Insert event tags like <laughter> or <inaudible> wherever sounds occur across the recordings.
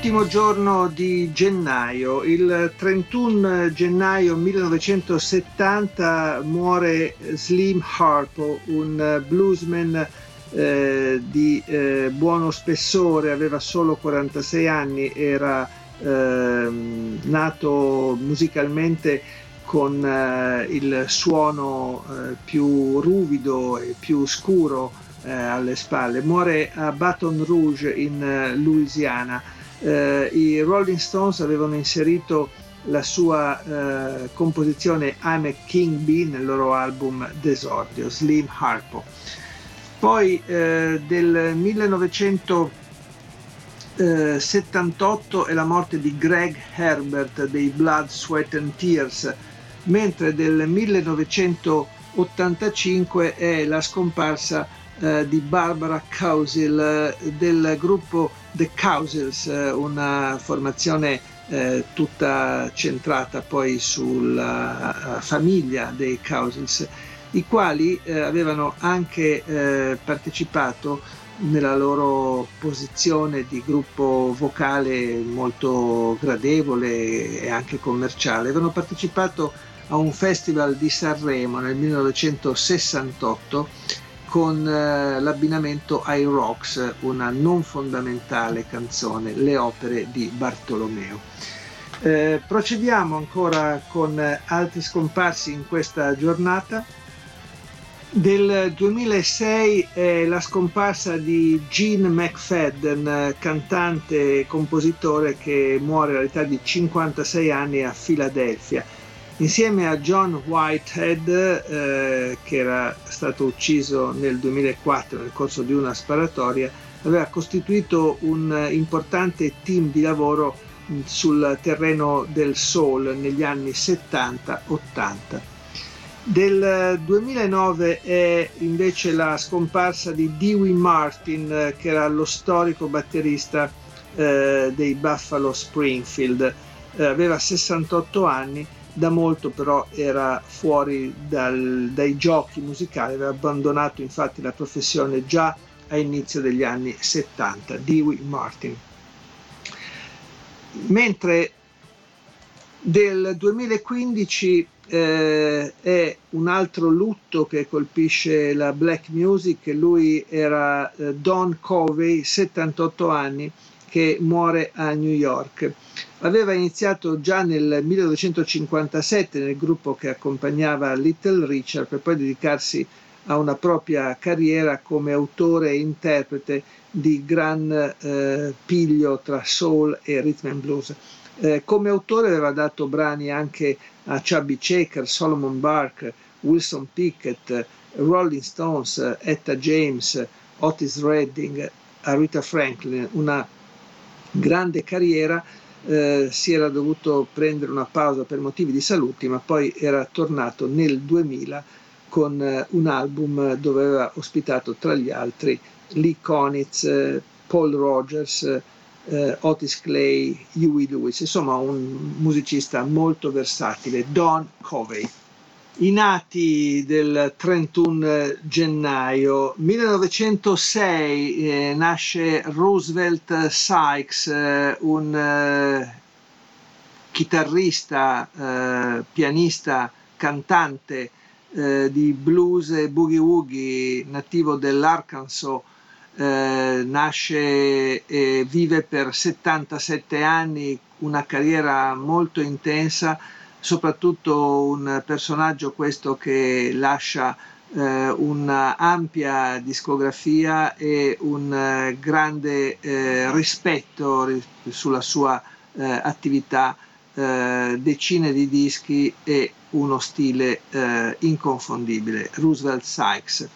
Ultimo giorno di gennaio, il 31 gennaio 1970 muore Slim Harpo, un bluesman eh, di eh, buono spessore, aveva solo 46 anni, era eh, nato musicalmente con eh, il suono eh, più ruvido e più scuro eh, alle spalle. Muore a Baton Rouge in Louisiana eh, i Rolling Stones avevano inserito la sua eh, composizione I'm a King Bee nel loro album d'esordio, Slim Harpo. Poi eh, del 1978 è la morte di Greg Herbert dei Blood, Sweat and Tears, mentre del 1985 è la scomparsa eh, di Barbara Cousil eh, del gruppo The Cousels, eh, una formazione tutta centrata poi sulla famiglia dei Cousels, i quali avevano anche partecipato nella loro posizione di gruppo vocale molto gradevole e anche commerciale. Avevano partecipato a un festival di Sanremo nel 1968 con eh, l'abbinamento ai Rocks, una non fondamentale canzone, le opere di Bartolomeo. Eh, procediamo ancora con altri scomparsi in questa giornata. Del 2006 è la scomparsa di Gene McFadden, cantante e compositore che muore all'età di 56 anni a Filadelfia insieme a John Whitehead, eh, che era stato ucciso nel 2004 nel corso di una sparatoria, aveva costituito un importante team di lavoro sul terreno del soul negli anni 70-80. Del 2009 è invece la scomparsa di Dewey Martin, che era lo storico batterista eh, dei Buffalo Springfield. Eh, aveva 68 anni da molto però era fuori dal, dai giochi musicali, aveva abbandonato infatti la professione già a inizio degli anni 70, Dewey Martin. Mentre del 2015 eh, è un altro lutto che colpisce la black music, lui era eh, Don Covey, 78 anni, che muore a New York. Aveva iniziato già nel 1957 nel gruppo che accompagnava Little Richard per poi dedicarsi a una propria carriera come autore e interprete di gran eh, piglio tra soul e rhythm and blues. Eh, come autore aveva dato brani anche a Chubby Checker, Solomon Bark, Wilson Pickett, Rolling Stones, Etta James, Otis Redding, Rita Franklin, una grande carriera, eh, si era dovuto prendere una pausa per motivi di salute, ma poi era tornato nel 2000 con eh, un album dove aveva ospitato tra gli altri Lee Konitz, eh, Paul Rogers, eh, Otis Clay, Huey Lewis, insomma un musicista molto versatile, Don Covey. I nati del 31 gennaio 1906 eh, nasce Roosevelt Sykes, eh, un eh, chitarrista, eh, pianista, cantante eh, di blues e boogie woogie nativo dell'Arkansas. Eh, nasce e vive per 77 anni una carriera molto intensa soprattutto un personaggio questo che lascia eh, un'ampia discografia e un eh, grande eh, rispetto sulla sua eh, attività, eh, decine di dischi e uno stile inconfondibile, Roosevelt Sykes.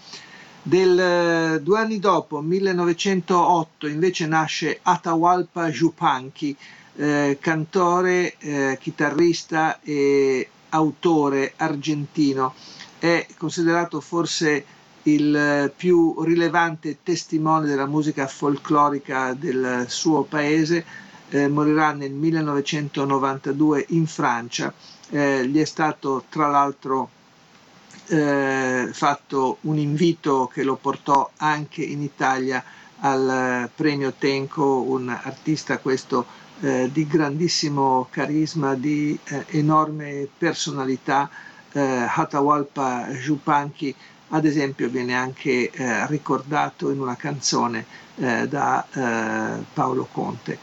Del, due anni dopo, 1908, invece nasce Atahualpa Yupanqui, eh, cantore, eh, chitarrista e autore argentino. È considerato forse il più rilevante testimone della musica folclorica del suo paese. Eh, morirà nel 1992 in Francia. Eh, gli è stato tra l'altro eh, fatto un invito che lo portò anche in Italia al premio Tenco, un artista questo eh, di grandissimo carisma, di eh, enorme personalità. Eh, Atahualpa Yupanqui, ad esempio, viene anche eh, ricordato in una canzone eh, da Paolo Conte.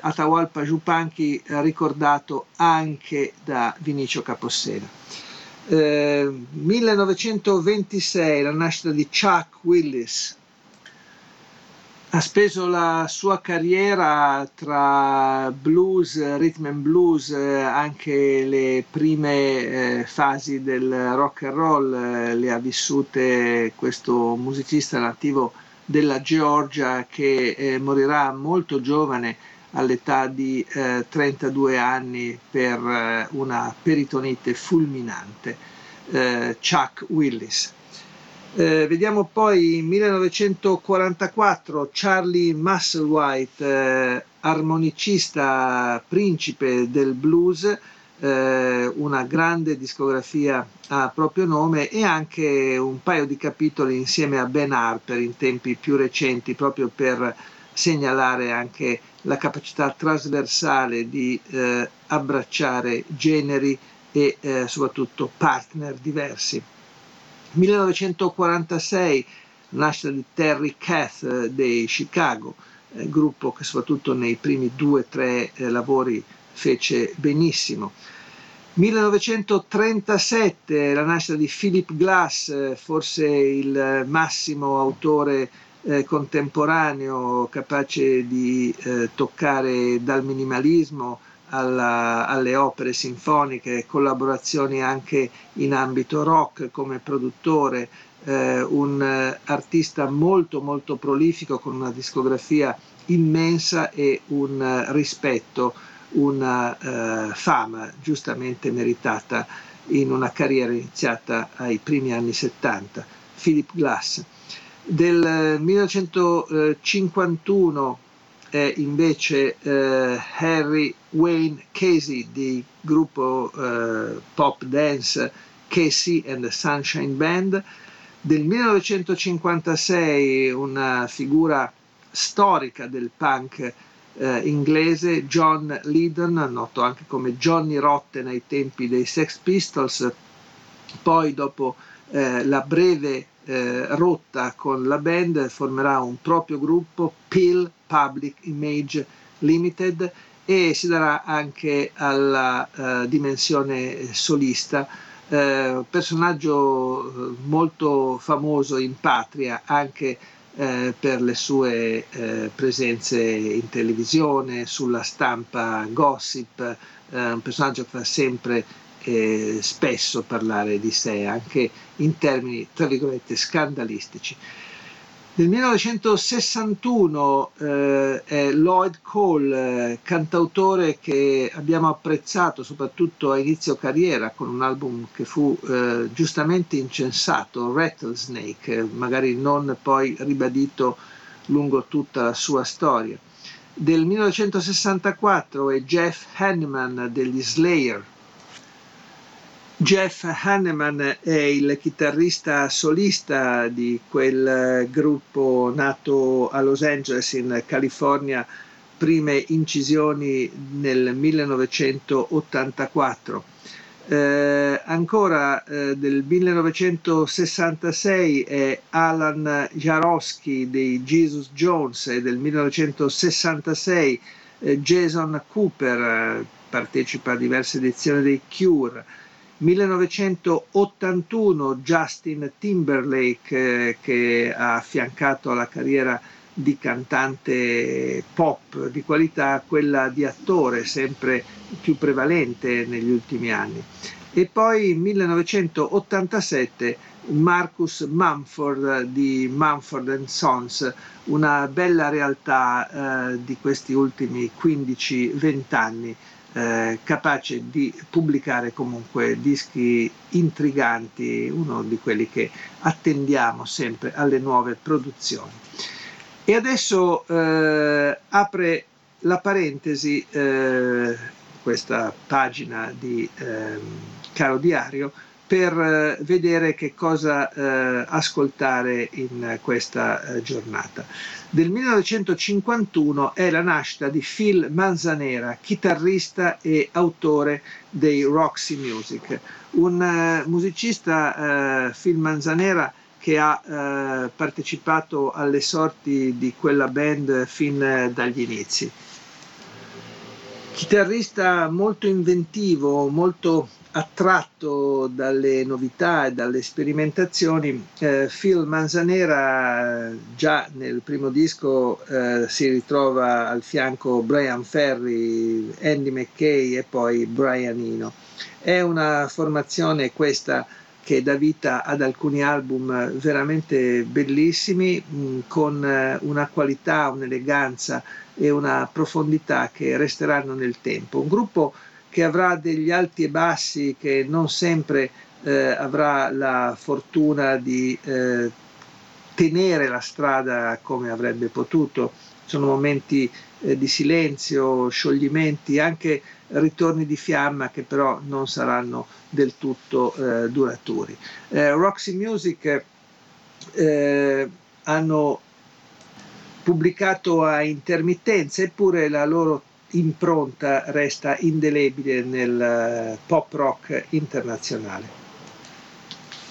Atahualpa Yupanqui ricordato anche da Vinicio Capossela. 1926 la nascita di Chuck Willis, ha speso la sua carriera tra blues, rhythm and blues, eh, anche le prime eh, fasi del rock and roll eh, le ha vissute questo musicista nativo della Georgia che eh, morirà molto giovane all'età di 32 eh, anni per eh, una peritonite fulminante. Chuck Willis. Eh, vediamo poi 1944 Charlie Musselwhite, eh, armonicista principe del blues, eh, una grande discografia a proprio nome e anche un paio di capitoli insieme a Ben Harper in tempi più recenti proprio per segnalare anche la capacità trasversale di eh, abbracciare generi e eh, soprattutto partner diversi. 1946 nascita di Terry Kath eh, dei Chicago, eh, gruppo che soprattutto nei primi due o tre eh, lavori fece benissimo. 1937 la nascita di Philip Glass, forse il massimo autore eh, contemporaneo capace di eh, toccare dal minimalismo alla, alle opere sinfoniche, collaborazioni anche in ambito rock come produttore, eh, un eh, artista molto molto prolifico con una discografia immensa e un rispetto, una uh, fama giustamente meritata in una carriera iniziata ai primi anni 70. Philip Glass. Del 1951 è invece eh, Harry Wayne Casey di gruppo eh, pop dance Casey and the Sunshine Band. Del 1956 una figura storica del punk eh, inglese, John Lydon, noto anche come Johnny Rotten ai tempi dei Sex Pistols, poi dopo eh, la breve eh, rotta con la band formerà un proprio gruppo, Pill Public Image Limited, e si darà anche alla uh, dimensione solista. Uh, personaggio eh, molto famoso in patria anche uh, per le sue presenze in televisione, sulla stampa gossip, un personaggio che fa sempre eh, spesso parlare di sé, anche in termini, tra virgolette, scandalistici. Nel 1961 eh, è Lloyd Cole, eh, cantautore che abbiamo apprezzato soprattutto a inizio carriera con un album che fu eh, giustamente incensato, Rattlesnake, magari non poi ribadito lungo tutta la sua storia. Del 1964 è Jeff Hanneman degli Slayer, Jeff Hanneman è il chitarrista solista di quel gruppo nato a Los Angeles in California, prime incisioni nel 1984. Eh, ancora eh, del 1966 è Alan Jarosky dei Jesus Jones e del 1966 eh, Jason Cooper eh, partecipa a diverse edizioni dei Cure. 1981 Justin Timberlake eh, che ha affiancato alla carriera di cantante pop di qualità quella di attore sempre più prevalente negli ultimi anni. E poi 1987 Marcus Mumford di Mumford Sons, una bella realtà eh, di questi ultimi 15-20 anni, eh, capace di pubblicare comunque dischi intriganti, uno di quelli che attendiamo sempre alle nuove produzioni. E adesso eh, apre la parentesi, eh, questa pagina di ehm, Caro Diario, per eh, vedere che cosa eh, ascoltare in questa eh, giornata. Del 1951 è la nascita di Phil Manzanera, chitarrista e autore dei Roxy Music, un uh, musicista, uh, Phil Manzanera, che ha partecipato alle sorti di quella band fin dagli inizi. Chitarrista molto inventivo, molto attratto dalle novità e dalle sperimentazioni, eh, Phil Manzanera già nel primo disco eh, si ritrova al fianco Brian Ferry, Andy McKay e poi Brian Eno. È una formazione questa che dà vita ad alcuni album veramente bellissimi, mh, con eh, una qualità, un'eleganza e una profondità che resteranno nel tempo. Un gruppo che avrà degli alti e bassi, che non sempre eh, avrà la fortuna di eh, tenere la strada come avrebbe potuto. Sono momenti eh, di silenzio, scioglimenti, anche ritorni di fiamma che però non saranno del tutto eh, duraturi. Eh, Roxy Music eh, hanno pubblicato a intermittenza, eppure la loro impronta resta indelebile nel eh, pop rock internazionale.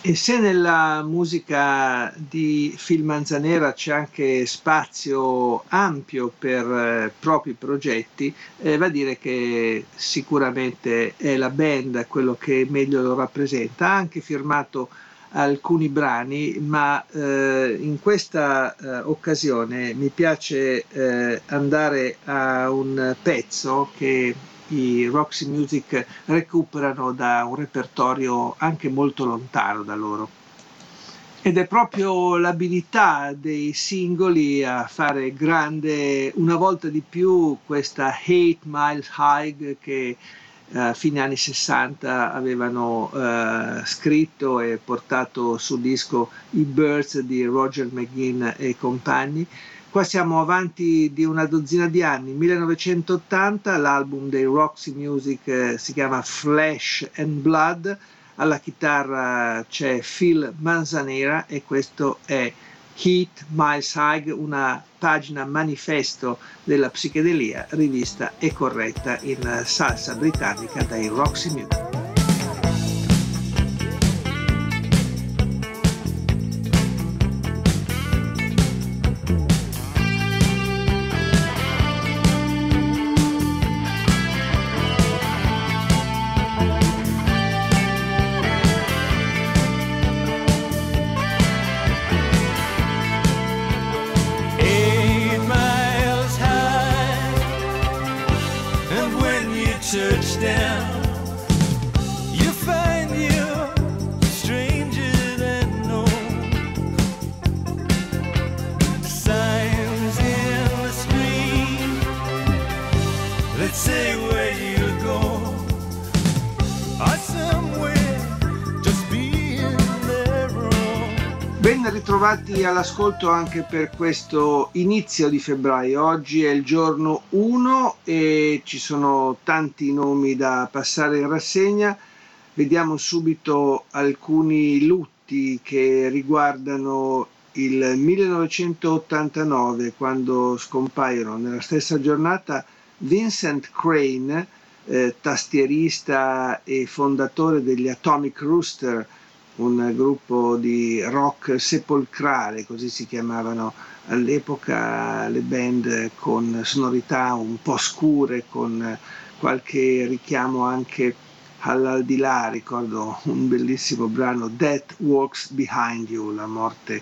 E se nella musica di Phil Manzanera c'è anche spazio ampio per eh, propri progetti, eh, va a dire che sicuramente è la band quello che meglio lo rappresenta. Ha anche firmato alcuni brani, ma eh, in questa eh, occasione mi piace eh, andare a un pezzo che i Roxy Music recuperano da un repertorio anche molto lontano da loro. Ed è proprio l'abilità dei singoli a fare grande una volta di più questa Hate Miles High che eh, fine anni 60 avevano uh, scritto e portato sul disco i Birds di Roger McGinn e compagni. Qua siamo avanti di una dozzina di anni, 1980, l'album dei Roxy Music eh, si chiama Flesh and Blood, alla chitarra c'è Phil Manzanera e questo è Heat Miles High, una pagina manifesto della psichedelia rivista e corretta in salsa britannica dai Roxy Music. All'ascolto anche per questo inizio di febbraio. Oggi è il giorno 1 e ci sono tanti nomi da passare in rassegna. Vediamo subito alcuni lutti che riguardano il 1989 quando scompaiono nella stessa giornata Vincent Crane, eh, tastierista e fondatore degli Atomic Rooster, un gruppo di rock sepolcrale, così si chiamavano all'epoca le band con sonorità un po' scure, con qualche richiamo anche all'aldilà, ricordo un bellissimo brano Death Walks Behind You, la morte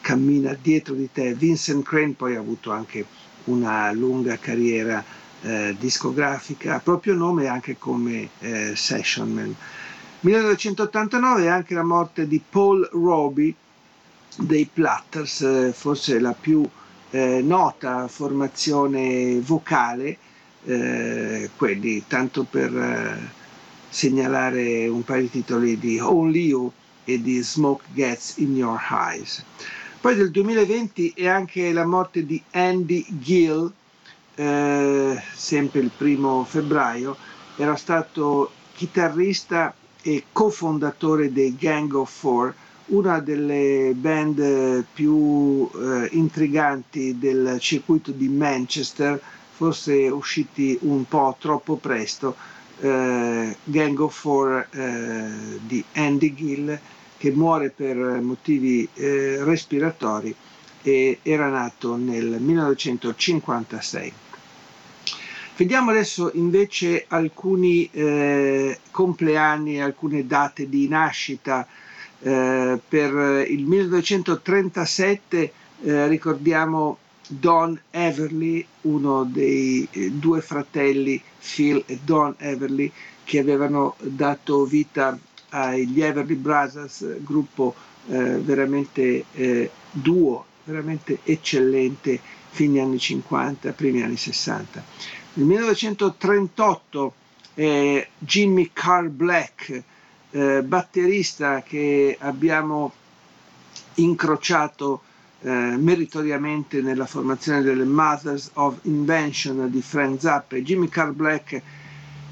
cammina dietro di te. Vincent Crane poi ha avuto anche una lunga carriera eh, discografica, proprio nome anche come eh, session man. 1989 è anche la morte di Paul Roby dei Platters, eh, forse la più eh, nota formazione vocale, eh, quelli tanto per eh, segnalare un paio di titoli di Only You e di Smoke Gets in Your Eyes. Poi del 2020 è anche la morte di Andy Gill, eh, sempre il primo febbraio, era stato chitarrista e cofondatore dei Gang of Four, una delle band più eh, intriganti del circuito di Manchester, forse usciti un po' troppo presto, eh, Gang of Four eh, di Andy Gill, che muore per motivi eh, respiratori e era nato nel 1956. Vediamo adesso invece alcuni eh, compleanni, alcune date di nascita. Eh, per il 1937 eh, ricordiamo Don Everly, uno dei eh, due fratelli Phil e Don Everly, che avevano dato vita agli Everly Brothers, gruppo eh, veramente eh, duo, veramente eccellente, fine anni 50, primi anni 60. Nel 1938 eh, Jimmy Carl Black, eh, batterista che abbiamo incrociato eh, meritoriamente nella formazione delle Mothers of Invention di Frank Zappa. Jimmy Carl Black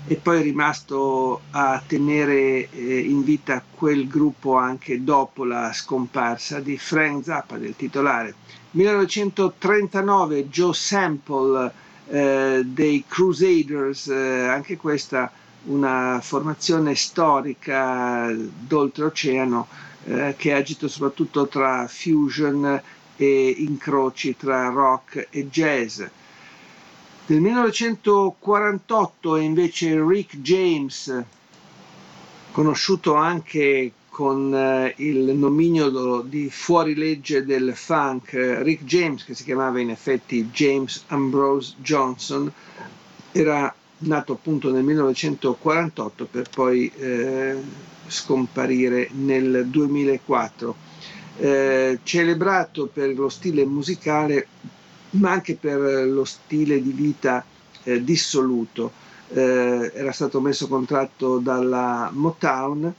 è poi rimasto a tenere eh, in vita quel gruppo anche dopo la scomparsa di Frank Zappa, del titolare. 1939 Joe Sample dei Crusaders, eh, anche questa una formazione storica d'oltreoceano eh, che agito soprattutto tra fusion e incroci tra rock e jazz. Nel 1948 è invece Rick James, conosciuto anche con eh, il nomignolo di fuorilegge del funk Rick James, che si chiamava in effetti James Ambrose Johnson, era nato appunto nel 1948 per poi eh, scomparire nel 2004. Eh, celebrato per lo stile musicale, ma anche per lo stile di vita eh, dissoluto. Eh, era stato messo contratto dalla Motown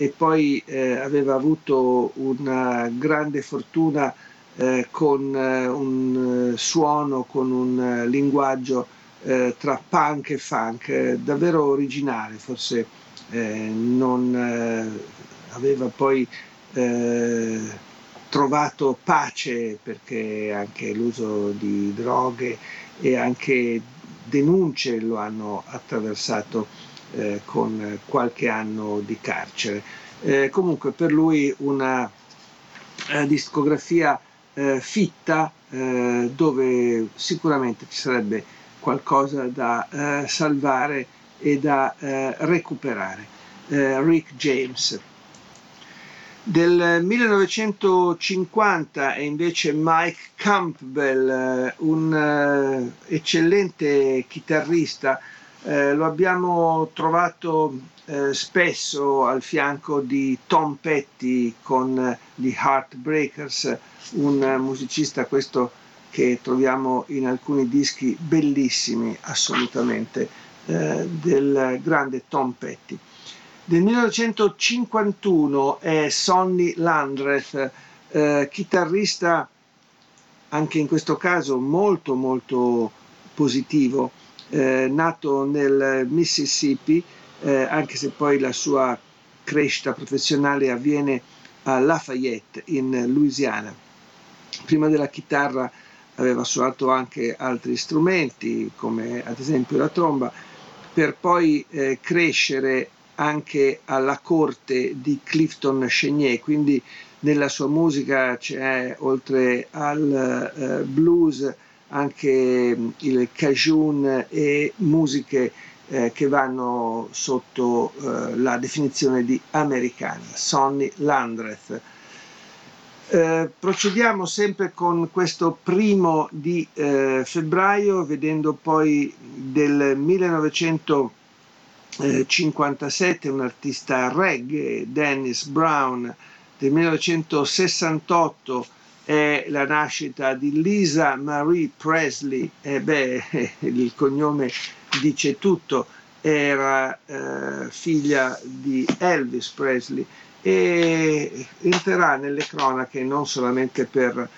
e poi eh, aveva avuto una grande fortuna eh, con eh, un eh, suono, con un eh, linguaggio tra punk e funk, davvero originale, forse non aveva poi trovato pace perché anche l'uso di droghe e anche denunce lo hanno attraversato eh, con qualche anno di carcere. Eh, comunque per lui una eh, discografia eh, fitta eh, dove sicuramente ci sarebbe qualcosa da salvare e da recuperare. Rick James. Del 1950 è invece Mike Campbell, un eccellente chitarrista eh, lo abbiamo trovato eh, spesso al fianco di Tom Petty con gli Heartbreakers, un musicista questo che troviamo in alcuni dischi bellissimi assolutamente eh, del grande Tom Petty. Del 1951 è Sonny Landreth, eh, chitarrista anche in questo caso molto molto positivo eh, nato nel Mississippi, eh, anche se poi la sua crescita professionale avviene a Lafayette in Louisiana. Prima della chitarra aveva suonato anche altri strumenti, come ad esempio la tromba, per poi eh, crescere anche alla corte di Clifton Chenier, quindi nella sua musica c'è oltre al eh, blues anche il cajun e musiche eh, che vanno sotto eh, la definizione di americana, Sonny Landreth. Eh, procediamo sempre con questo primo di eh, febbraio, vedendo poi del 1900 57 un artista reggae, Dennis Brown, del 1968 è la nascita di Lisa Marie Presley, e beh, <laughs> il cognome dice tutto, era eh, figlia di Elvis Presley e entrerà nelle cronache non solamente per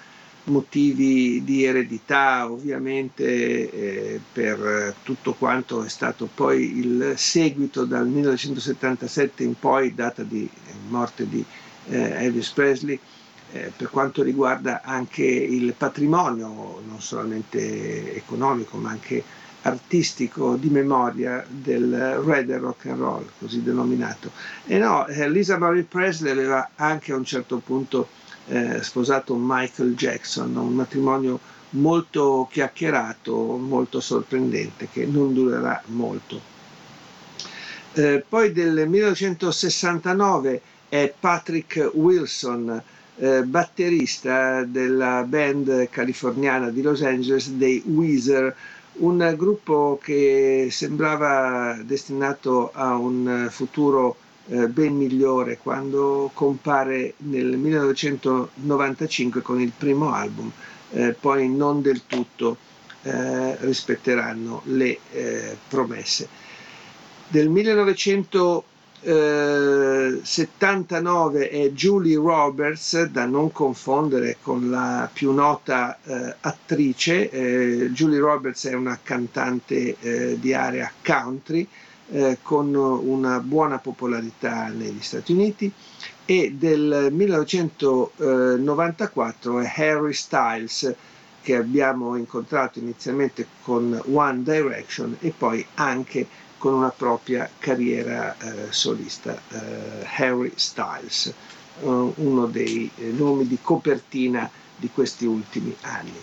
motivi di eredità, ovviamente eh, per tutto quanto è stato poi il seguito dal 1977 in poi, data di morte di eh, Elvis Presley, eh, per quanto riguarda anche il patrimonio, non solamente economico, ma anche artistico di memoria del red rock and roll, così denominato. E no, eh, Lisa Marie Presley aveva anche a un certo punto eh, sposato Michael Jackson, un matrimonio molto chiacchierato, molto sorprendente, che non durerà molto. Eh, poi del 1969 è Patrick Wilson, eh, batterista della band californiana di Los Angeles dei Weezer, un gruppo che sembrava destinato a un futuro eh, ben migliore quando compare nel 1995 con il primo album, eh, poi non del tutto eh, rispetteranno le eh, promesse. Del 1979 è Julie Roberts, da non confondere con la più nota eh, attrice. Eh, Julie Roberts è una cantante di area country, eh, con una buona popolarità negli Stati Uniti e del 1994 è Harry Styles che abbiamo incontrato inizialmente con One Direction e poi anche con una propria carriera eh, solista, eh, Harry Styles, uh, uno dei eh, nomi di copertina di questi ultimi anni.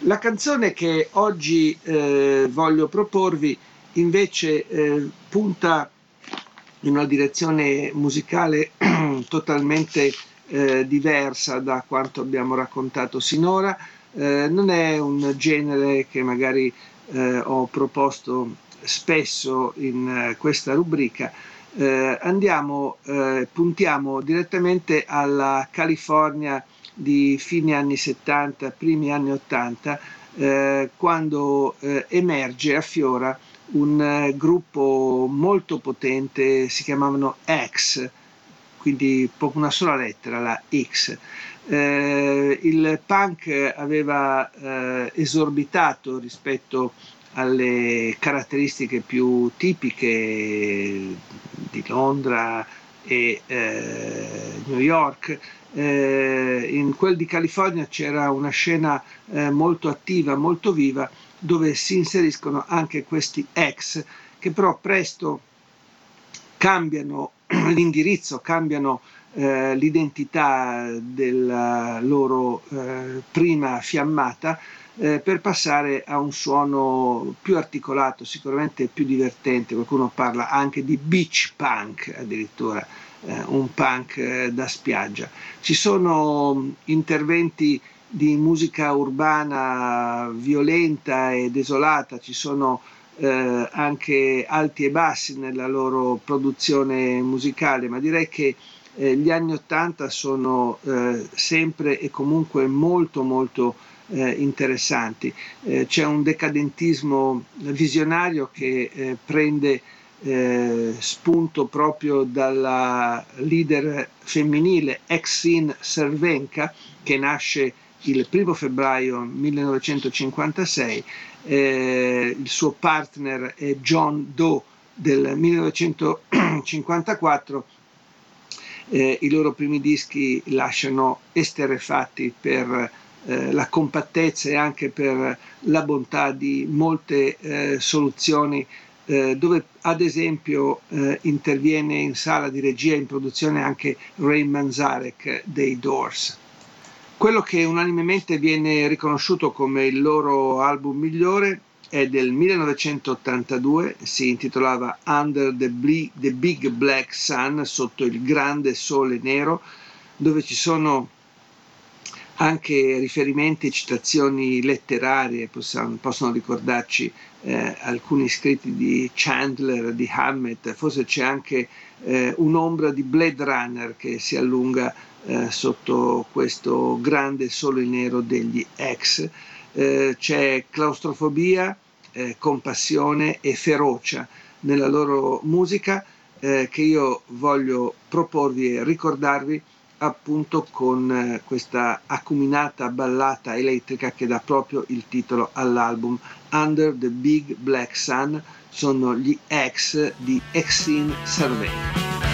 La canzone che oggi eh, voglio proporvi invece eh, punta in una direzione musicale <clears throat> totalmente eh, diversa da quanto abbiamo raccontato sinora. Eh, non è un genere che magari eh, ho proposto spesso in eh, questa rubrica. Eh, andiamo, puntiamo direttamente alla California di fine anni 70, primi anni 80, quando emerge, affiora un eh, gruppo molto potente, si chiamavano X, quindi una sola lettera, la X. Eh, il punk aveva eh, esorbitato rispetto alle caratteristiche più tipiche di Londra e eh, New York. Eh, in quel di California c'era una scena eh, molto attiva, molto viva dove si inseriscono anche questi ex che però presto cambiano <clears throat> l'indirizzo, cambiano eh, l'identità della loro eh, prima fiammata eh, per passare a un suono più articolato, sicuramente più divertente. Qualcuno parla anche di beach punk addirittura, eh, un punk eh, da spiaggia. Ci sono interventi di musica urbana violenta e desolata, ci sono eh, anche alti e bassi nella loro produzione musicale, ma direi che eh, gli anni Ottanta sono eh, sempre e comunque molto molto eh, interessanti. Eh, c'è un decadentismo visionario che eh, prende spunto proprio dalla leader femminile Exin Cervenka che nasce il primo febbraio 1956, eh, il suo partner è John Doe del 1954, eh, i loro primi dischi lasciano esterrefatti per eh, la compattezza e anche per la bontà di molte eh, soluzioni eh, dove ad esempio eh, interviene in sala di regia e in produzione anche Ray Manzarek dei Doors. Quello che unanimemente viene riconosciuto come il loro album migliore è del 1982, si intitolava Under the, Ble- the Big Black Sun, sotto il grande sole nero, dove ci sono anche riferimenti e citazioni letterarie, possono, possono ricordarci eh, alcuni scritti di Chandler, di Hammett, forse c'è anche eh, un'ombra di Blade Runner che si allunga eh, sotto questo grande sole nero degli ex. Eh, c'è claustrofobia, eh, compassione e ferocia nella loro musica eh, che io voglio proporvi e ricordarvi appunto con eh, questa acuminata ballata elettrica che dà proprio il titolo all'album Under the Big Black Sun sono gli ex di Exine Survey.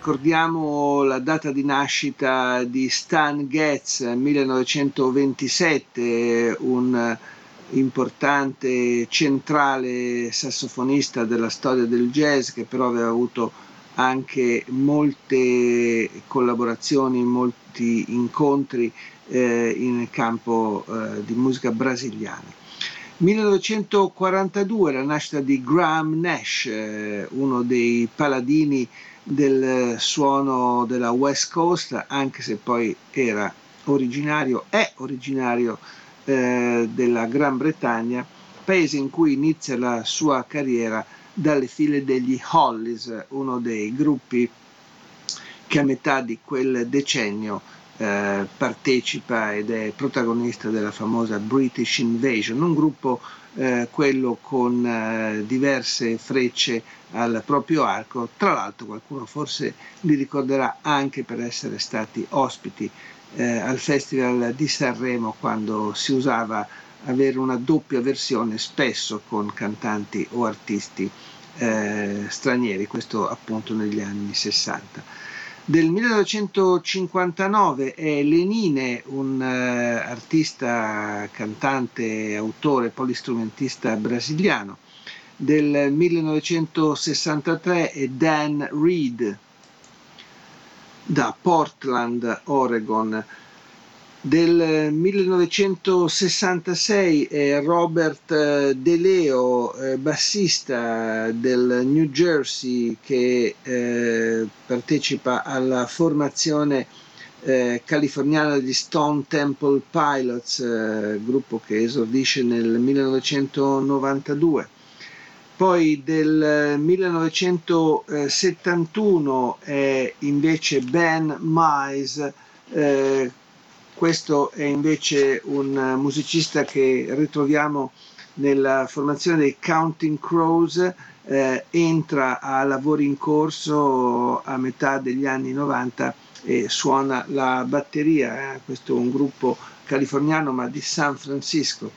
Ricordiamo la data di nascita di Stan Getz, 1927, un importante centrale sassofonista della storia del jazz che però aveva avuto anche molte collaborazioni, molti incontri eh, in campo eh, di musica brasiliana. 1942 la nascita di Graham Nash, eh, uno dei paladini del suono della West Coast, anche se poi era originario, è originario eh, della Gran Bretagna, paese in cui inizia la sua carriera dalle file degli Hollies, uno dei gruppi che a metà di quel decennio eh, partecipa ed è protagonista della famosa British Invasion, un gruppo eh, quello con eh, diverse frecce al proprio arco, tra l'altro qualcuno forse li ricorderà anche per essere stati ospiti eh, al Festival di Sanremo quando si usava avere una doppia versione spesso con cantanti o artisti eh, stranieri, questo appunto negli anni 60 del 1959 è Lenine, un uh, artista, cantante, autore, polistrumentista brasiliano. Del 1963 è Dan Reed da Portland, Oregon del 1966 è Robert eh, De Leo, eh, bassista del New Jersey che eh, partecipa alla formazione eh, californiana degli Stone Temple Pilots, eh, gruppo che esordisce nel 1992. Poi del 1971 è invece Ben Mize, eh, questo è invece un musicista che ritroviamo nella formazione dei Counting Crows, eh, entra a lavori in corso a metà degli anni 90 e suona la batteria, eh. questo è un gruppo californiano ma di San Francisco.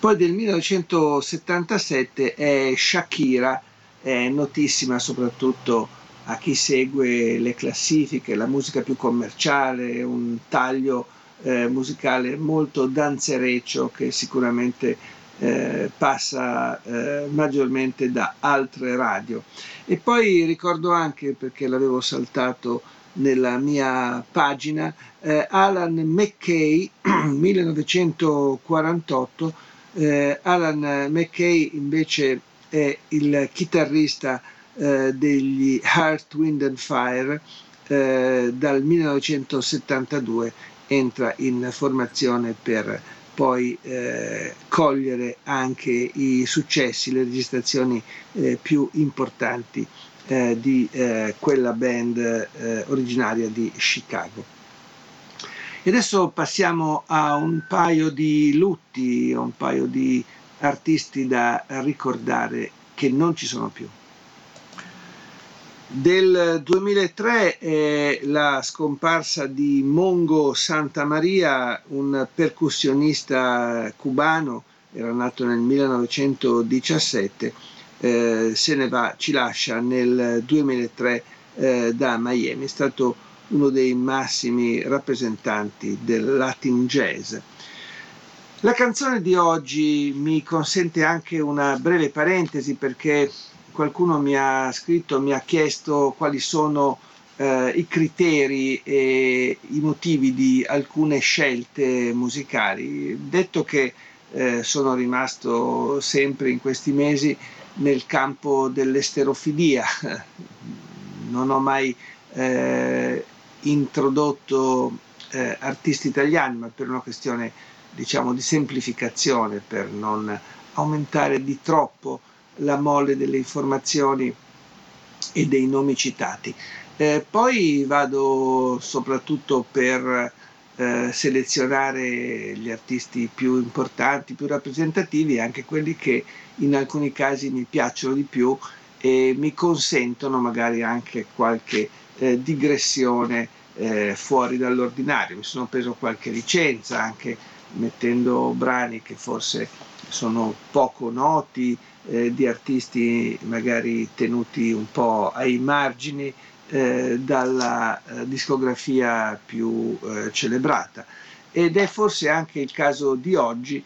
Poi del 1977 è Shakira, è notissima soprattutto a chi segue le classifiche, la musica più commerciale, un taglio eh, musicale molto danzereccio che sicuramente eh, passa eh, maggiormente da altre radio. E poi ricordo anche, perché l'avevo saltato nella mia pagina, eh, Alan McKay, <clears throat> 1948. Eh, Alan McKay invece è il chitarrista degli Heart, Wind and Fire eh, dal 1972 entra in formazione per poi eh, cogliere anche i successi, le registrazioni eh, più importanti eh, di eh, quella band eh, originaria di Chicago. E adesso passiamo a un paio di lutti, un paio di artisti da ricordare che non ci sono più. Del 2003 è la scomparsa di Mongo Santa Maria, un percussionista cubano, era nato nel 1917, eh, se ne va, ci lascia nel 2003 eh, da Miami, è stato uno dei massimi rappresentanti del Latin jazz. La canzone di oggi mi consente anche una breve parentesi perché qualcuno mi ha scritto, mi ha chiesto quali sono eh, i criteri e i motivi di alcune scelte musicali. Detto che eh, sono rimasto sempre in questi mesi nel campo dell'esterofilia, <laughs> non ho mai eh, introdotto eh, artisti italiani, ma per una questione diciamo di semplificazione, per non aumentare di troppo la mole delle informazioni e dei nomi citati. Eh, poi vado soprattutto per eh, selezionare gli artisti più importanti, più rappresentativi, anche quelli che in alcuni casi mi piacciono di più e mi consentono magari anche qualche eh, digressione eh, fuori dall'ordinario. Mi sono preso qualche licenza anche mettendo brani che forse sono poco noti, eh, di artisti magari tenuti un po' ai margini eh, dalla eh, discografia più eh, celebrata. Ed è forse anche il caso di oggi,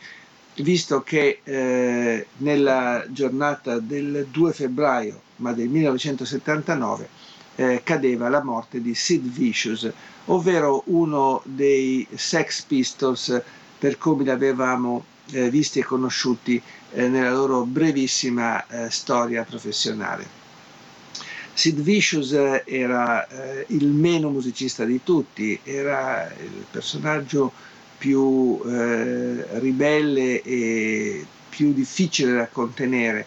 visto che eh, nella giornata del 2 febbraio, ma del 1979, eh, cadeva la morte di Sid Vicious, ovvero uno dei Sex Pistols per come li avevamo eh, visti e conosciuti nella loro brevissima eh, storia professionale. Sid Vicious eh, era eh, il meno musicista di tutti, era il personaggio più eh, ribelle e più difficile da contenere.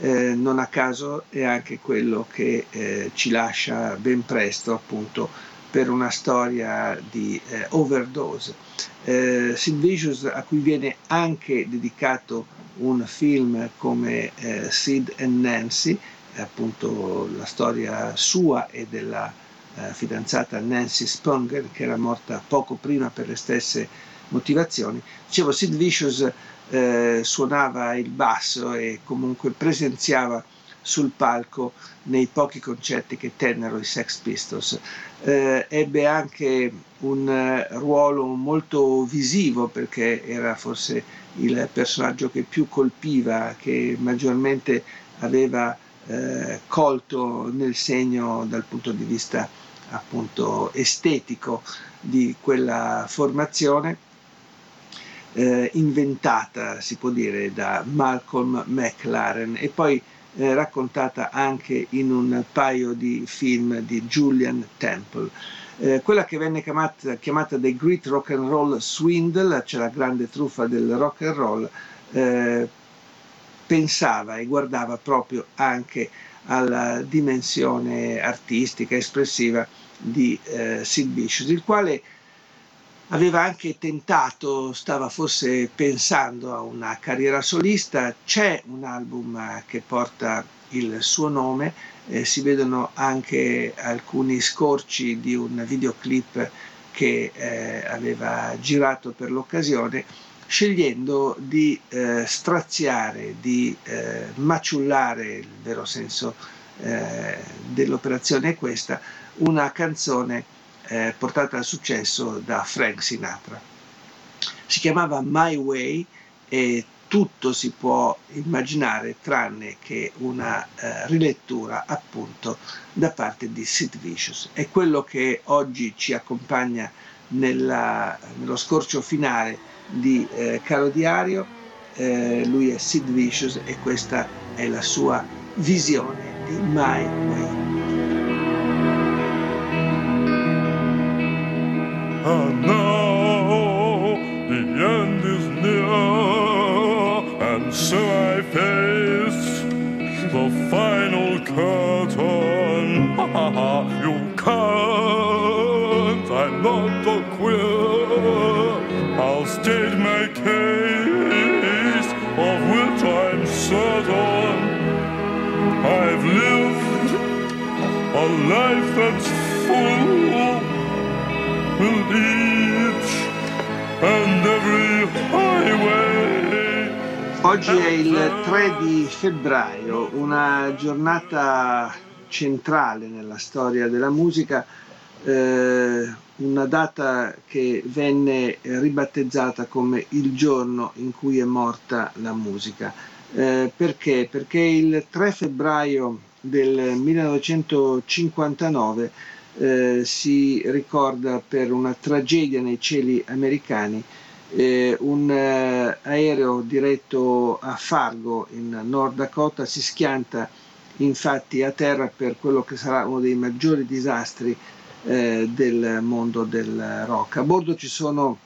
Eh, non a caso è anche quello che eh, ci lascia ben presto appunto per una storia di eh, overdose. Eh, Sid Vicious a cui viene anche dedicato un film come eh, Sid and Nancy, appunto la storia sua e della eh, fidanzata Nancy Spungen che era morta poco prima per le stesse motivazioni. Dicevo, Sid Vicious eh, suonava il basso e comunque presenziava sul palco nei pochi concerti che tennero i Sex Pistols. Eh, ebbe anche un eh, ruolo molto visivo perché era forse il personaggio che più colpiva, che maggiormente aveva eh, colto nel segno dal punto di vista appunto estetico di quella formazione eh, inventata si può dire da Malcolm McLaren e poi eh, raccontata anche in un paio di film di Julian Temple. Eh, quella che venne chiamata, chiamata The Great Rock and Roll Swindle, cioè la grande truffa del rock and roll, eh, pensava e guardava proprio anche alla dimensione artistica, espressiva di eh, Sid Vicious, il quale aveva anche tentato, stava forse pensando a una carriera solista, c'è un album che porta il suo nome, eh, si vedono anche alcuni scorci di un videoclip che eh, aveva girato per l'occasione, scegliendo di eh, straziare, di eh, maciullare, il vero senso eh, dell'operazione è questa, una canzone eh, portata al successo da Frank Sinatra. Si chiamava My Way e tutto si può immaginare tranne che una eh, rilettura appunto da parte di Sid Vicious. È quello che oggi ci accompagna nella, nello scorcio finale di eh, Caro Diario. Eh, lui è Sid Vicious e questa è la sua visione di My Way. Life that's full will each and every highway. Oggi è il 3 di febbraio, una giornata centrale nella storia della musica, eh, una data che venne ribattezzata come il giorno in cui è morta la musica. Eh, perché? Perché il 3 febbraio del 1959 eh, si ricorda per una tragedia nei cieli americani eh, un eh, aereo diretto a Fargo in Nord Dakota si schianta infatti a terra per quello che sarà uno dei maggiori disastri eh, del mondo del rock. A bordo ci sono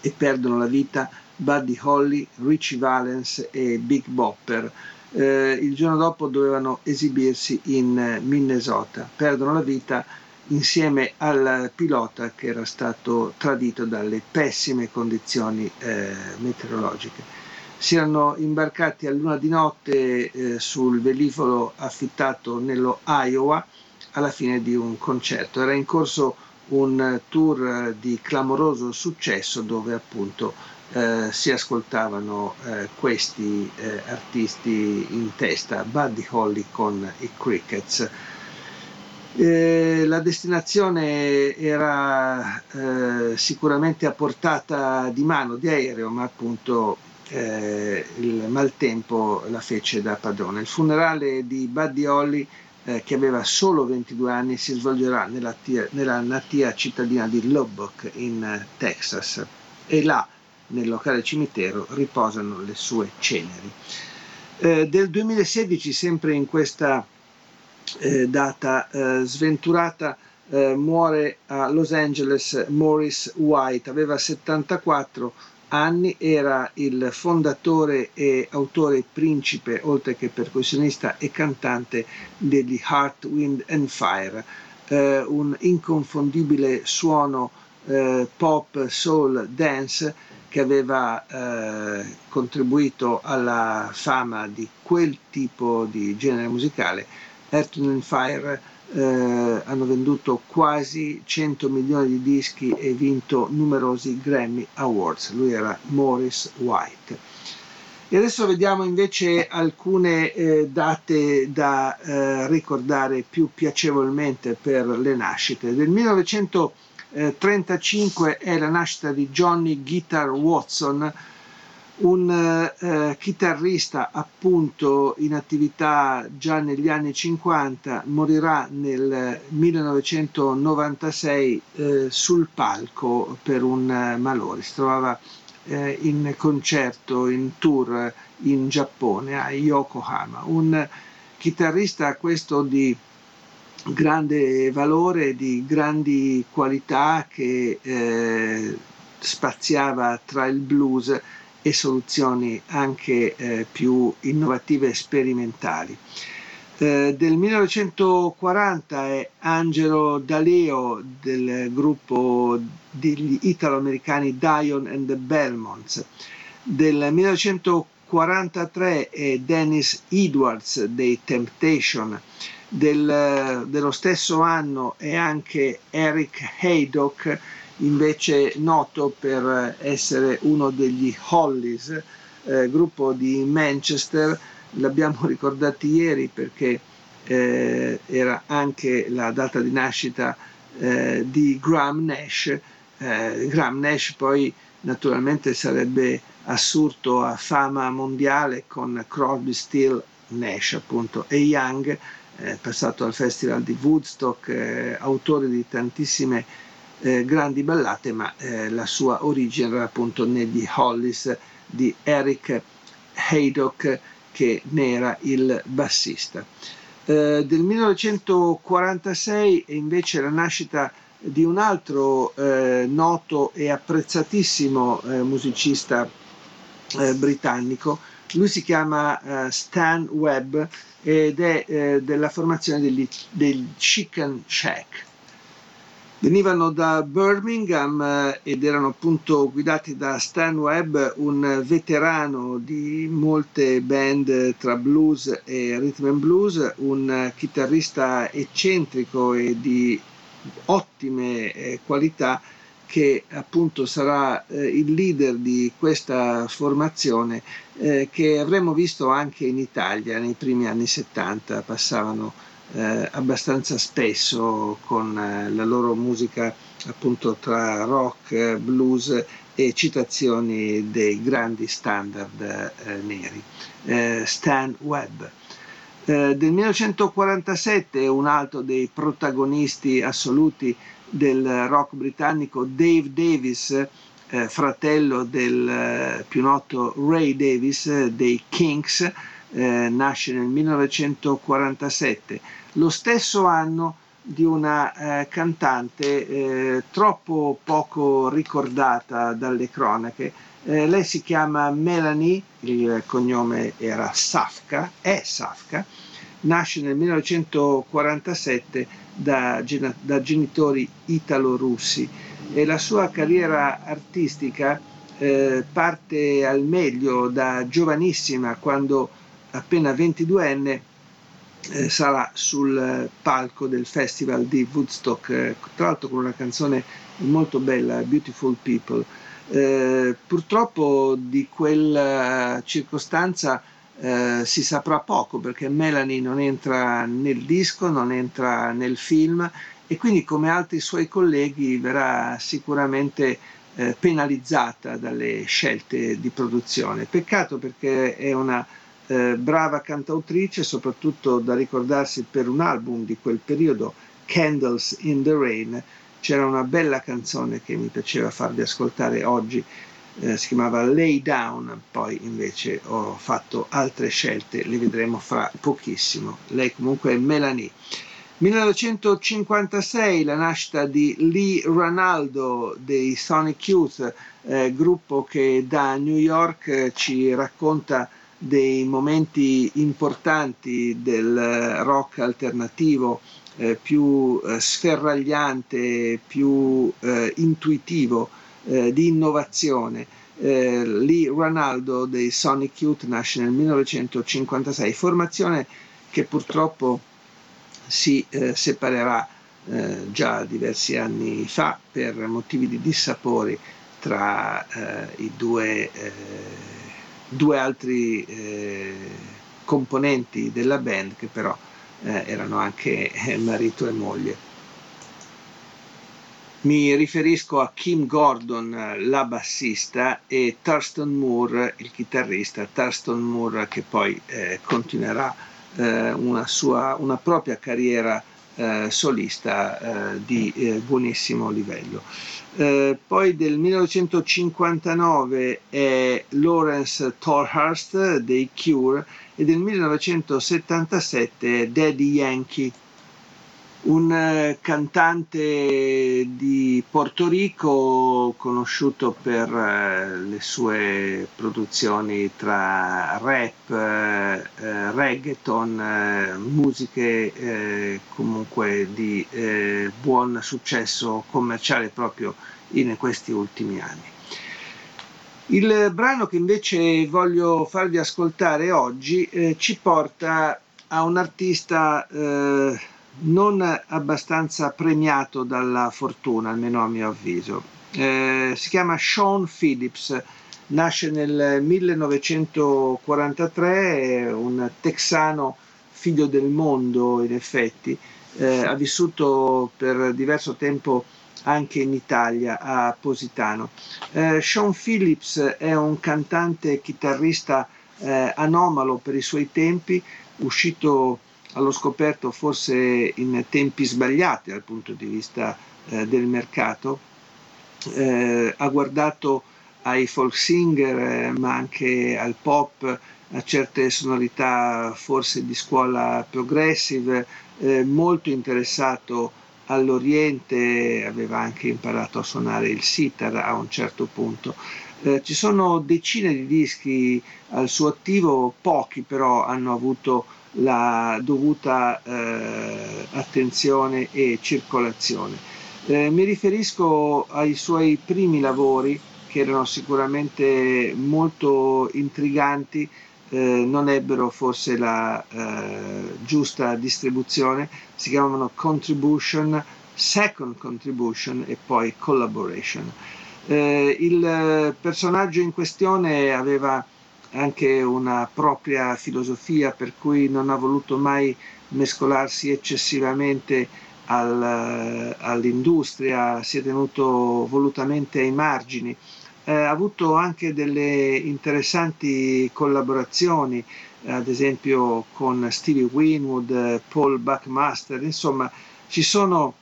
e perdono la vita Buddy Holly, Richie Valens e Big Bopper. Eh, il giorno dopo dovevano esibirsi in Minnesota. Perdono la vita insieme al pilota che era stato tradito dalle pessime condizioni eh, meteorologiche. Si erano imbarcati a luna di notte eh, sul velivolo affittato nello Iowa alla fine di un concerto. Era in corso un tour di clamoroso successo dove appunto eh, si ascoltavano eh, questi eh, artisti in testa, Buddy Holly con i Crickets. Eh, la destinazione era eh, sicuramente a portata di mano di aereo, ma appunto il maltempo la fece da padrone. Il funerale di Buddy Holly che aveva solo 22 anni, si svolgerà nella, tia, nella natia cittadina di Lubbock in Texas e là nel locale cimitero riposano le sue ceneri. Eh, del 2016, sempre in questa eh, data eh, sventurata, eh, muore a Los Angeles Morris White, aveva 74 anni, era il fondatore e autore principe, oltre che percussionista e cantante degli Heart, Wind and Fire, eh, un inconfondibile suono eh, pop, soul, dance che aveva eh, contribuito alla fama di quel tipo di genere musicale. Earth, and Fire eh, hanno venduto quasi 100 milioni di dischi e vinto numerosi Grammy Awards. Lui era Morris White. E adesso vediamo invece alcune eh, date da eh, ricordare più piacevolmente per le nascite. Del 1935 è la nascita di Johnny Guitar Watson, un eh, chitarrista appunto in attività già negli anni 50, morirà nel 1996 eh, sul palco per un eh, malore. Si trovava eh, in concerto, in tour in Giappone, a Yokohama. Un chitarrista questo di grande valore, di grandi qualità che eh, spaziava tra il blues e soluzioni anche eh, più innovative e sperimentali. Eh, del 1940 è Angelo Daleo del gruppo degli italo-americani Dion and the Belmonts. Del 1943 è Dennis Edwards dei Temptation. Del, dello stesso anno è anche Eric Haydock invece noto per essere uno degli Hollies, eh, gruppo di Manchester, l'abbiamo ricordato ieri perché eh, era anche la data di nascita eh, di Graham Nash. Eh, Graham Nash poi naturalmente sarebbe assurto a fama mondiale con Crosby, Steele, Nash appunto e Young, eh, passato al Festival di Woodstock, eh, autore di tantissime eh, grandi ballate, ma eh, la sua origine era appunto negli Hollies di Eric Haydock, che ne era il bassista. Eh, del 1946 è invece la nascita di un altro eh, noto e apprezzatissimo eh, musicista britannico. Lui si chiama Stan Webb ed è della formazione degli, del Chicken Shack. Venivano da Birmingham eh, ed erano appunto guidati da Stan Webb, un veterano di molte band tra blues e rhythm and blues, un chitarrista eccentrico e di ottime eh, qualità che appunto sarà eh, il leader di questa formazione eh, che avremmo visto anche in Italia nei primi anni 70, passavano eh, abbastanza spesso con eh, la loro musica appunto tra rock, blues e citazioni dei grandi standard eh, neri. Eh, Stan Webb. Del 1947 un altro dei protagonisti assoluti del rock britannico Dave Davis, eh, fratello del eh, più noto Ray Davis dei Kinks, eh, nasce nel 1947 lo stesso anno di una eh, cantante eh, troppo poco ricordata dalle cronache. Eh, lei si chiama Melanie, il cognome era Safka, è Safka, nasce nel 1947 da, da genitori italo-russi e la sua carriera artistica eh, parte al meglio da giovanissima, quando appena 22enne eh, sarà sul palco del festival di Woodstock, eh, tra l'altro con una canzone molto bella, Beautiful People. Eh, purtroppo di quella circostanza eh, si saprà poco perché Melanie non entra nel disco, non entra nel film e quindi come altri suoi colleghi verrà sicuramente eh, penalizzata dalle scelte di produzione. Peccato perché è una eh, brava cantautrice, soprattutto da ricordarsi per un album di quel periodo, Candles in the Rain, c'era una bella canzone che mi piaceva farvi ascoltare oggi, eh, si chiamava Lay Down, poi invece ho fatto altre scelte, le vedremo fra pochissimo. Lei comunque è Melanie. 1956 la nascita di Lee Ranaldo dei Sonic Youth, eh, gruppo che da New York eh, ci racconta dei momenti importanti del rock alternativo eh, più eh, sferragliante, più eh, intuitivo, eh, di innovazione. Eh, lì Ronaldo dei Sonic Youth nasce nel 1956, formazione che purtroppo si eh, separerà già diversi anni fa per motivi di dissapori tra i due due altri eh, componenti della band che però eh, erano anche eh, marito e moglie. Mi riferisco a Kim Gordon, la bassista, e Thurston Moore, il chitarrista. Thurston Moore che poi eh, continuerà eh, una, sua, una propria carriera eh, solista eh, di eh, buonissimo livello. Eh, poi del 1959 è Lawrence Torhurst dei Cure e del 1977 è Daddy Yankee un eh, cantante di Porto Rico conosciuto per eh, le sue produzioni tra rap, eh, reggaeton, musiche comunque di buon successo commerciale proprio in questi ultimi anni. Il brano che invece voglio farvi ascoltare oggi eh, ci porta a un artista eh, non abbastanza premiato dalla fortuna, almeno a mio avviso. Eh, si chiama Sean Phillips, nasce nel 1943, è un texano figlio del mondo in effetti, eh, ha vissuto per diverso tempo anche in Italia, a Positano. Eh, Sean Phillips è un cantante chitarrista eh, anomalo per i suoi tempi, uscito allo scoperto forse in tempi sbagliati dal punto di vista eh, del mercato, eh, ha guardato ai folk singer eh, ma anche al pop, a certe sonorità forse di scuola progressive, eh, molto interessato all'Oriente, aveva anche imparato a suonare il sitar a un certo punto. Eh, ci sono decine di dischi al suo attivo, pochi però hanno avuto la dovuta eh, attenzione e circolazione. Eh, mi riferisco ai suoi primi lavori che erano sicuramente molto intriganti, eh, non ebbero forse la eh, giusta distribuzione, si chiamavano Contribution, Second Contribution e poi Collaboration. Eh, il personaggio in questione aveva anche una propria filosofia per cui non ha voluto mai mescolarsi eccessivamente al, all'industria, si è tenuto volutamente ai margini, eh, ha avuto anche delle interessanti collaborazioni, ad esempio con Stevie Winwood, Paul Buckmaster, insomma ci sono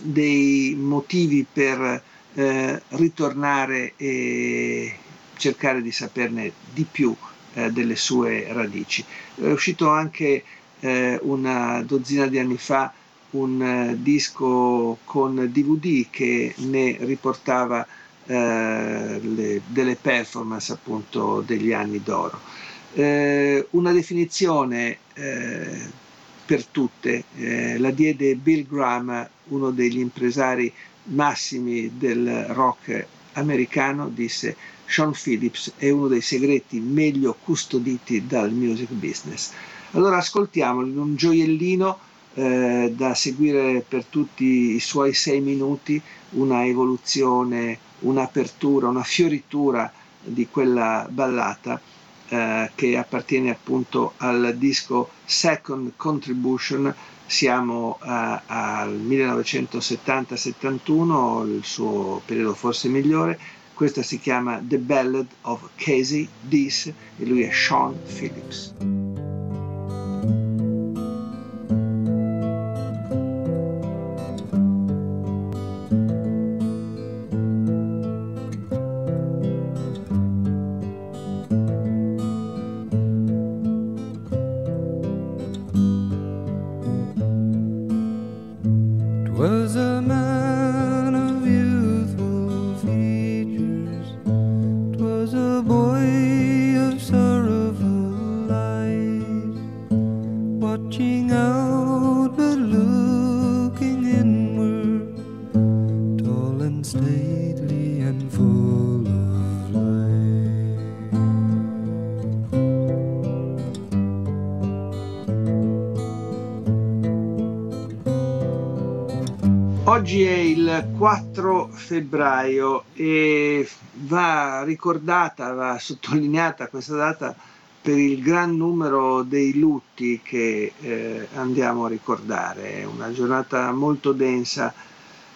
dei motivi per eh, ritornare e cercare di saperne di più eh, delle sue radici. È uscito anche eh, una dozzina di anni fa un eh, disco con DVD che ne riportava eh, le, delle performance appunto degli anni d'oro. Eh, una definizione per tutte eh, la diede Bill Graham, uno degli impresari massimi del rock americano, disse Sean Phillips è uno dei segreti meglio custoditi dal music business. Allora ascoltiamolo in un gioiellino eh, da seguire per tutti i suoi sei minuti, una evoluzione, un'apertura, una fioritura di quella ballata eh, che appartiene appunto al disco Second Contribution. Siamo eh, al 1970-71, il suo periodo forse migliore. Questa si chiama The Ballad of Casey Dees e lui è Sean Phillips. Febbraio e va ricordata, va sottolineata questa data per il gran numero dei lutti che eh, andiamo a ricordare. È una giornata molto densa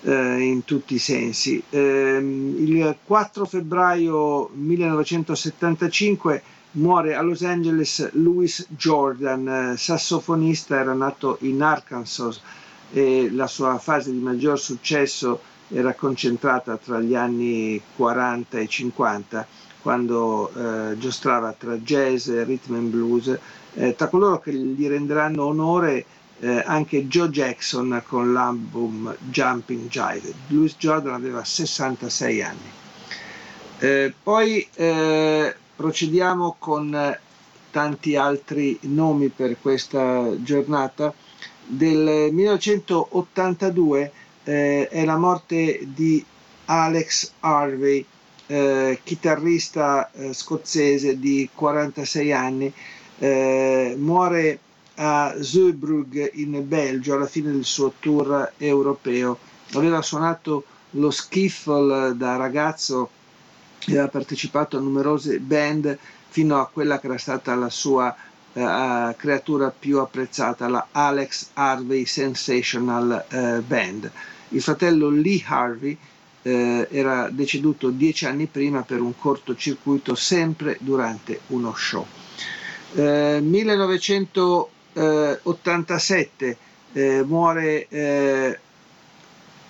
eh, in tutti i sensi. Eh, il 4 febbraio 1975 muore a Los Angeles Louis Jordan, sassofonista, era nato in Arkansas e la sua fase di maggior successo era concentrata tra gli anni 40 e 50 quando eh, giostrava tra jazz e rhythm and blues eh, tra coloro che gli renderanno onore eh, anche Joe Jackson con l'album Jumping Jive. Louis Jordan aveva 66 anni. Eh, poi eh, procediamo con tanti altri nomi per questa giornata del 1982 eh, è la morte di Alex Harvey, eh, chitarrista eh, scozzese di 46 anni, eh, muore a Zeebrugge in Belgio alla fine del suo tour europeo. Aveva suonato lo skiffle da ragazzo e aveva partecipato a numerose band fino a quella che era stata la sua eh, creatura più apprezzata, la Alex Harvey Sensational eh, Band. Il fratello Lee Harvey eh, era deceduto dieci anni prima per un cortocircuito sempre durante uno show. 1987 eh, eh, muore eh,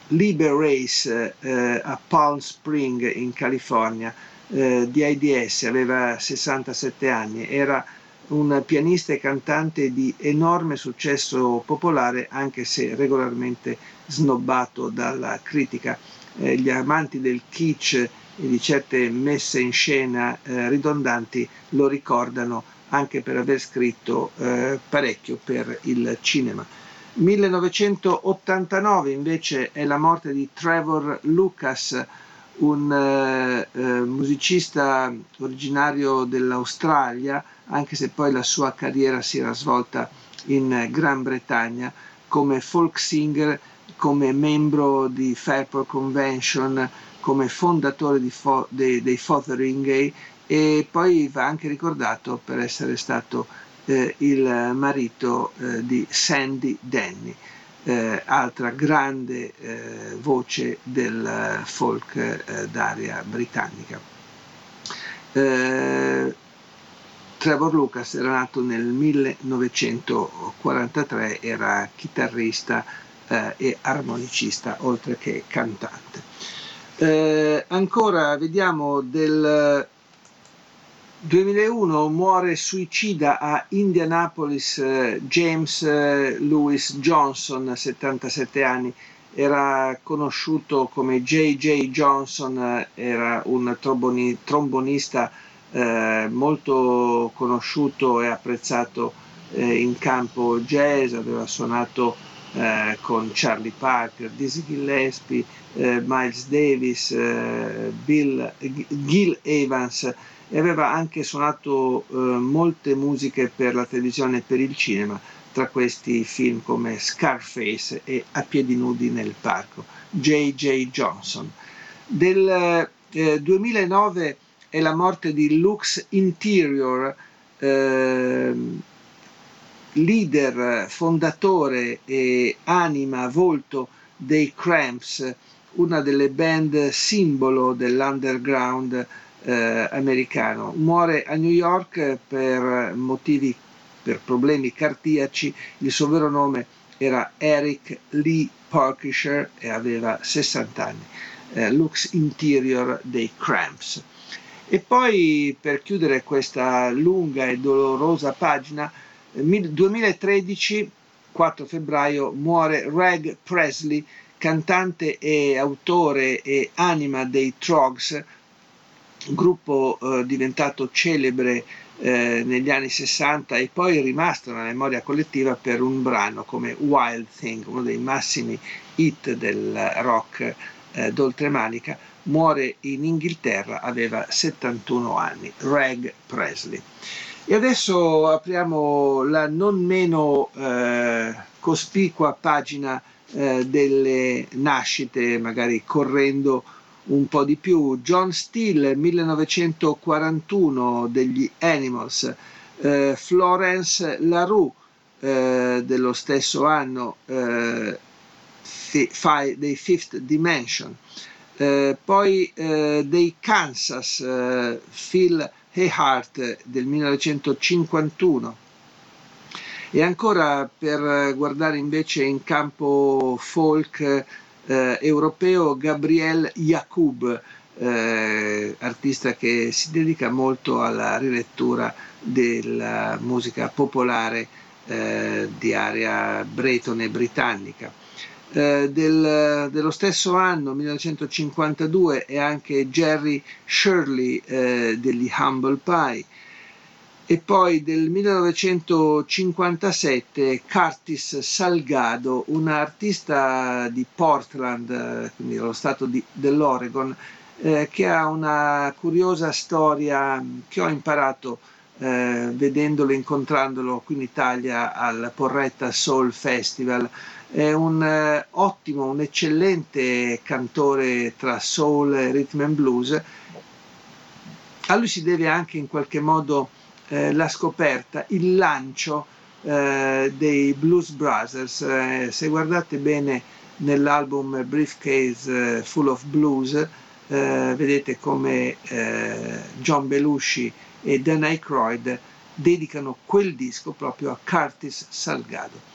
Liber Race a Palm Spring in California di AIDS, aveva 67 anni, era un pianista e cantante di enorme successo popolare, anche se regolarmente snobbato dalla critica. Eh, gli amanti del kitsch e di certe messe in scena eh, ridondanti lo ricordano anche per aver scritto eh, parecchio per il cinema. 1989 invece è la morte di Trevor Lucas, un eh, eh, musicista originario dell'Australia, anche se poi la sua carriera si era svolta in Gran Bretagna come folk singer, come membro di Fairport Convention, come fondatore fo- dei, dei Fotheringay e poi va anche ricordato per essere stato eh, il marito eh, di Sandy Denny, eh, altra grande eh, voce del folk eh, d'aria britannica. Eh, Trevor Lucas era nato nel 1943, era chitarrista e armonicista oltre che cantante. ancora vediamo del 2001 muore suicida a Indianapolis eh, James eh, Lewis Johnson, 77 anni, era conosciuto come J.J. Johnson, eh, era un tromboni, trombonista eh, molto conosciuto e apprezzato eh, in campo jazz, aveva suonato eh, con Charlie Parker, Dizzy Gillespie, Miles Davis, Bill, Gil Evans e aveva anche suonato eh, molte musiche per la televisione e per il cinema, tra questi film come Scarface e A piedi nudi nel parco, J.J. Johnson. Del eh, 2009 è la morte di Lux Interior, eh, leader, fondatore e anima, volto dei Cramps, una delle band simbolo dell'underground eh, americano. Muore a New York per motivi, per problemi cardiaci. Il suo vero nome era Eric Lee Parkisher e aveva 60 anni. Eh, Lux Interior dei Cramps. E poi per chiudere questa lunga e dolorosa pagina, 2013, 4 febbraio, muore Reg Presley, cantante e autore e anima dei Trogs, gruppo eh, diventato celebre eh, negli anni 60 e poi rimasto nella memoria collettiva per un brano come Wild Thing, uno dei massimi hit del rock eh, d'oltremanica, muore in Inghilterra, aveva 71 anni, Reg Presley. E adesso apriamo la non meno eh, cospicua pagina eh, delle nascite, magari correndo un po' di più. John Steele 1941 degli Animals, eh, Florence LaRue eh, dello stesso anno eh, fi, dei Fifth Dimension, eh, poi dei Kansas, eh, Phil Hayhart del 1951. E ancora per guardare invece in campo folk eh, europeo Gabriel Yacoub, eh, artista che si dedica molto alla rilettura della musica popolare eh, di area bretone britannica. Eh, del, dello stesso anno, 1952, è anche Jerry Shirley eh, degli Humble Pie, e poi del 1957 Curtis Salgado, un artista di Portland, quindi dello stato di, dell'Oregon, eh, che ha una curiosa storia che ho imparato eh, vedendolo, incontrandolo qui in Italia al Porretta Soul Festival. È un eh, ottimo, un eccellente cantore tra soul rhythm and blues. A lui si deve anche in qualche modo eh, la scoperta, il lancio eh, dei Blues Brothers. Eh, se guardate bene nell'album Briefcase eh, Full of Blues, eh, vedete come John Belushi e Dan Aykroyd dedicano quel disco proprio a Curtis Salgado.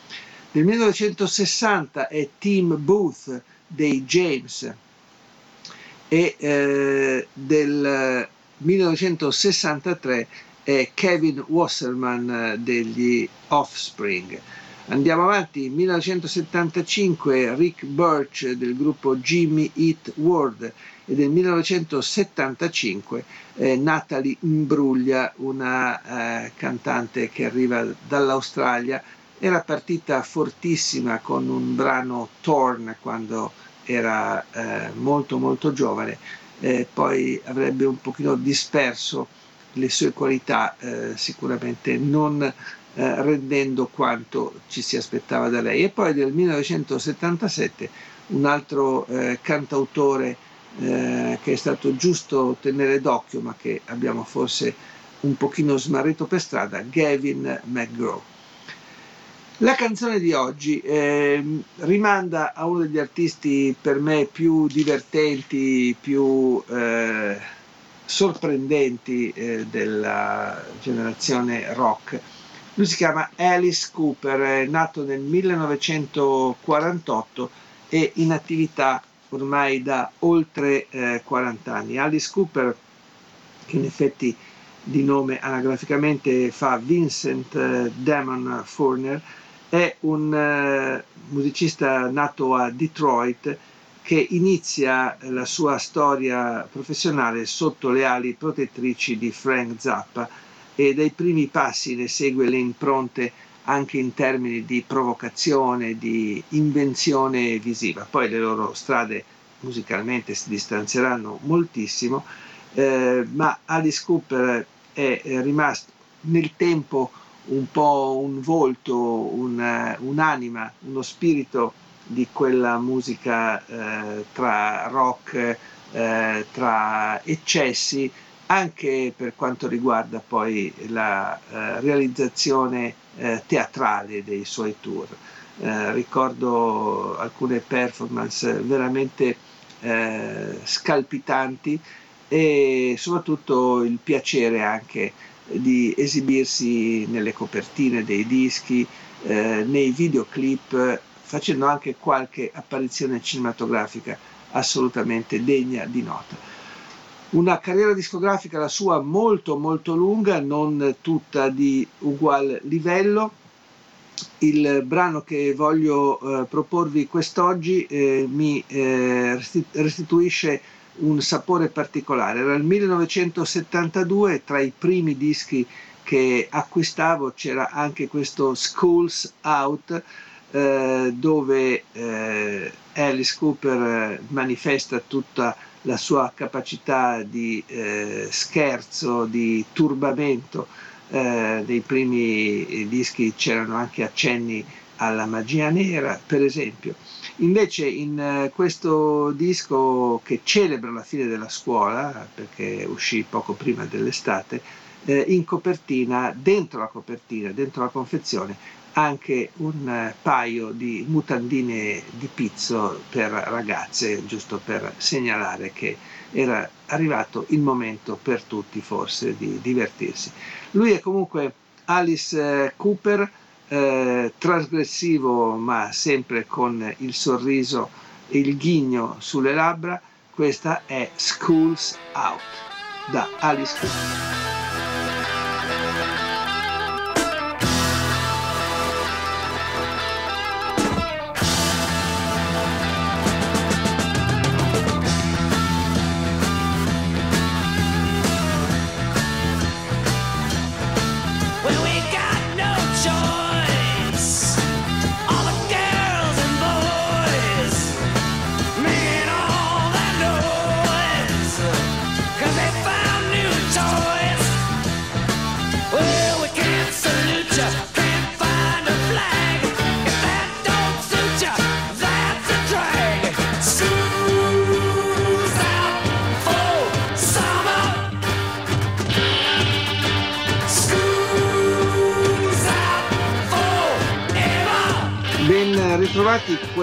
Nel 1960 è Tim Booth dei James e eh, del 1963 è Kevin Wasserman eh, degli Offspring. Andiamo avanti, 1975 Rick Birch del gruppo Jimmy Eat World e del 1975 eh, Natalie Imbruglia, una eh, cantante che arriva dall'Australia era partita fortissima con un brano Torn quando era eh, molto molto giovane, eh, poi avrebbe un pochino disperso le sue qualità, eh, sicuramente non eh, rendendo quanto ci si aspettava da lei. E poi nel 1977 un altro eh, cantautore eh, che è stato giusto tenere d'occhio, ma che abbiamo forse un pochino smarrito per strada, Gavin McGraw. La canzone di oggi eh, rimanda a uno degli artisti per me più divertenti, più eh, sorprendenti eh, della generazione rock. Lui si chiama Alice Cooper, è nato nel 1948 e in attività ormai da oltre 40 eh, anni. Alice Cooper, che in effetti di nome anagraficamente fa Vincent eh, Damon Furner, è un eh, musicista nato a Detroit che inizia la sua storia professionale sotto le ali protettrici di Frank Zappa e dai primi passi ne segue le impronte anche in termini di provocazione, di invenzione visiva. Poi le loro strade musicalmente si distanzieranno moltissimo, eh, ma Alice Cooper è, è rimasto nel tempo un po' un volto, un, un'anima, uno spirito di quella musica eh, tra rock, eh, tra eccessi, anche per quanto riguarda poi la eh, realizzazione eh, teatrale dei suoi tour. Eh, ricordo alcune performance veramente eh, scalpitanti e soprattutto il piacere anche di esibirsi nelle copertine dei dischi, eh, nei videoclip, facendo anche qualche apparizione cinematografica assolutamente degna di nota. Una carriera discografica la sua molto molto lunga, non tutta di ugual livello. Il brano che voglio eh, proporvi quest'oggi eh, mi eh, restituisce un sapore particolare. Era il 1972, tra i primi dischi che acquistavo c'era anche questo Schools Out, eh, dove eh, Alice Cooper manifesta tutta la sua capacità di eh, scherzo, di turbamento. Eh, nei primi dischi c'erano anche accenni alla magia nera, per esempio. Invece in eh, questo disco che celebra la fine della scuola, perché uscì poco prima dell'estate, eh, in copertina, dentro la copertina, dentro la confezione, anche un eh, paio di mutandine di pizzo per ragazze, giusto per segnalare che era arrivato il momento per tutti forse di divertirsi. Lui è comunque Alice Cooper, eh, trasgressivo ma sempre con il sorriso e il ghigno sulle labbra, questa è Schools Out da Alice Cooper.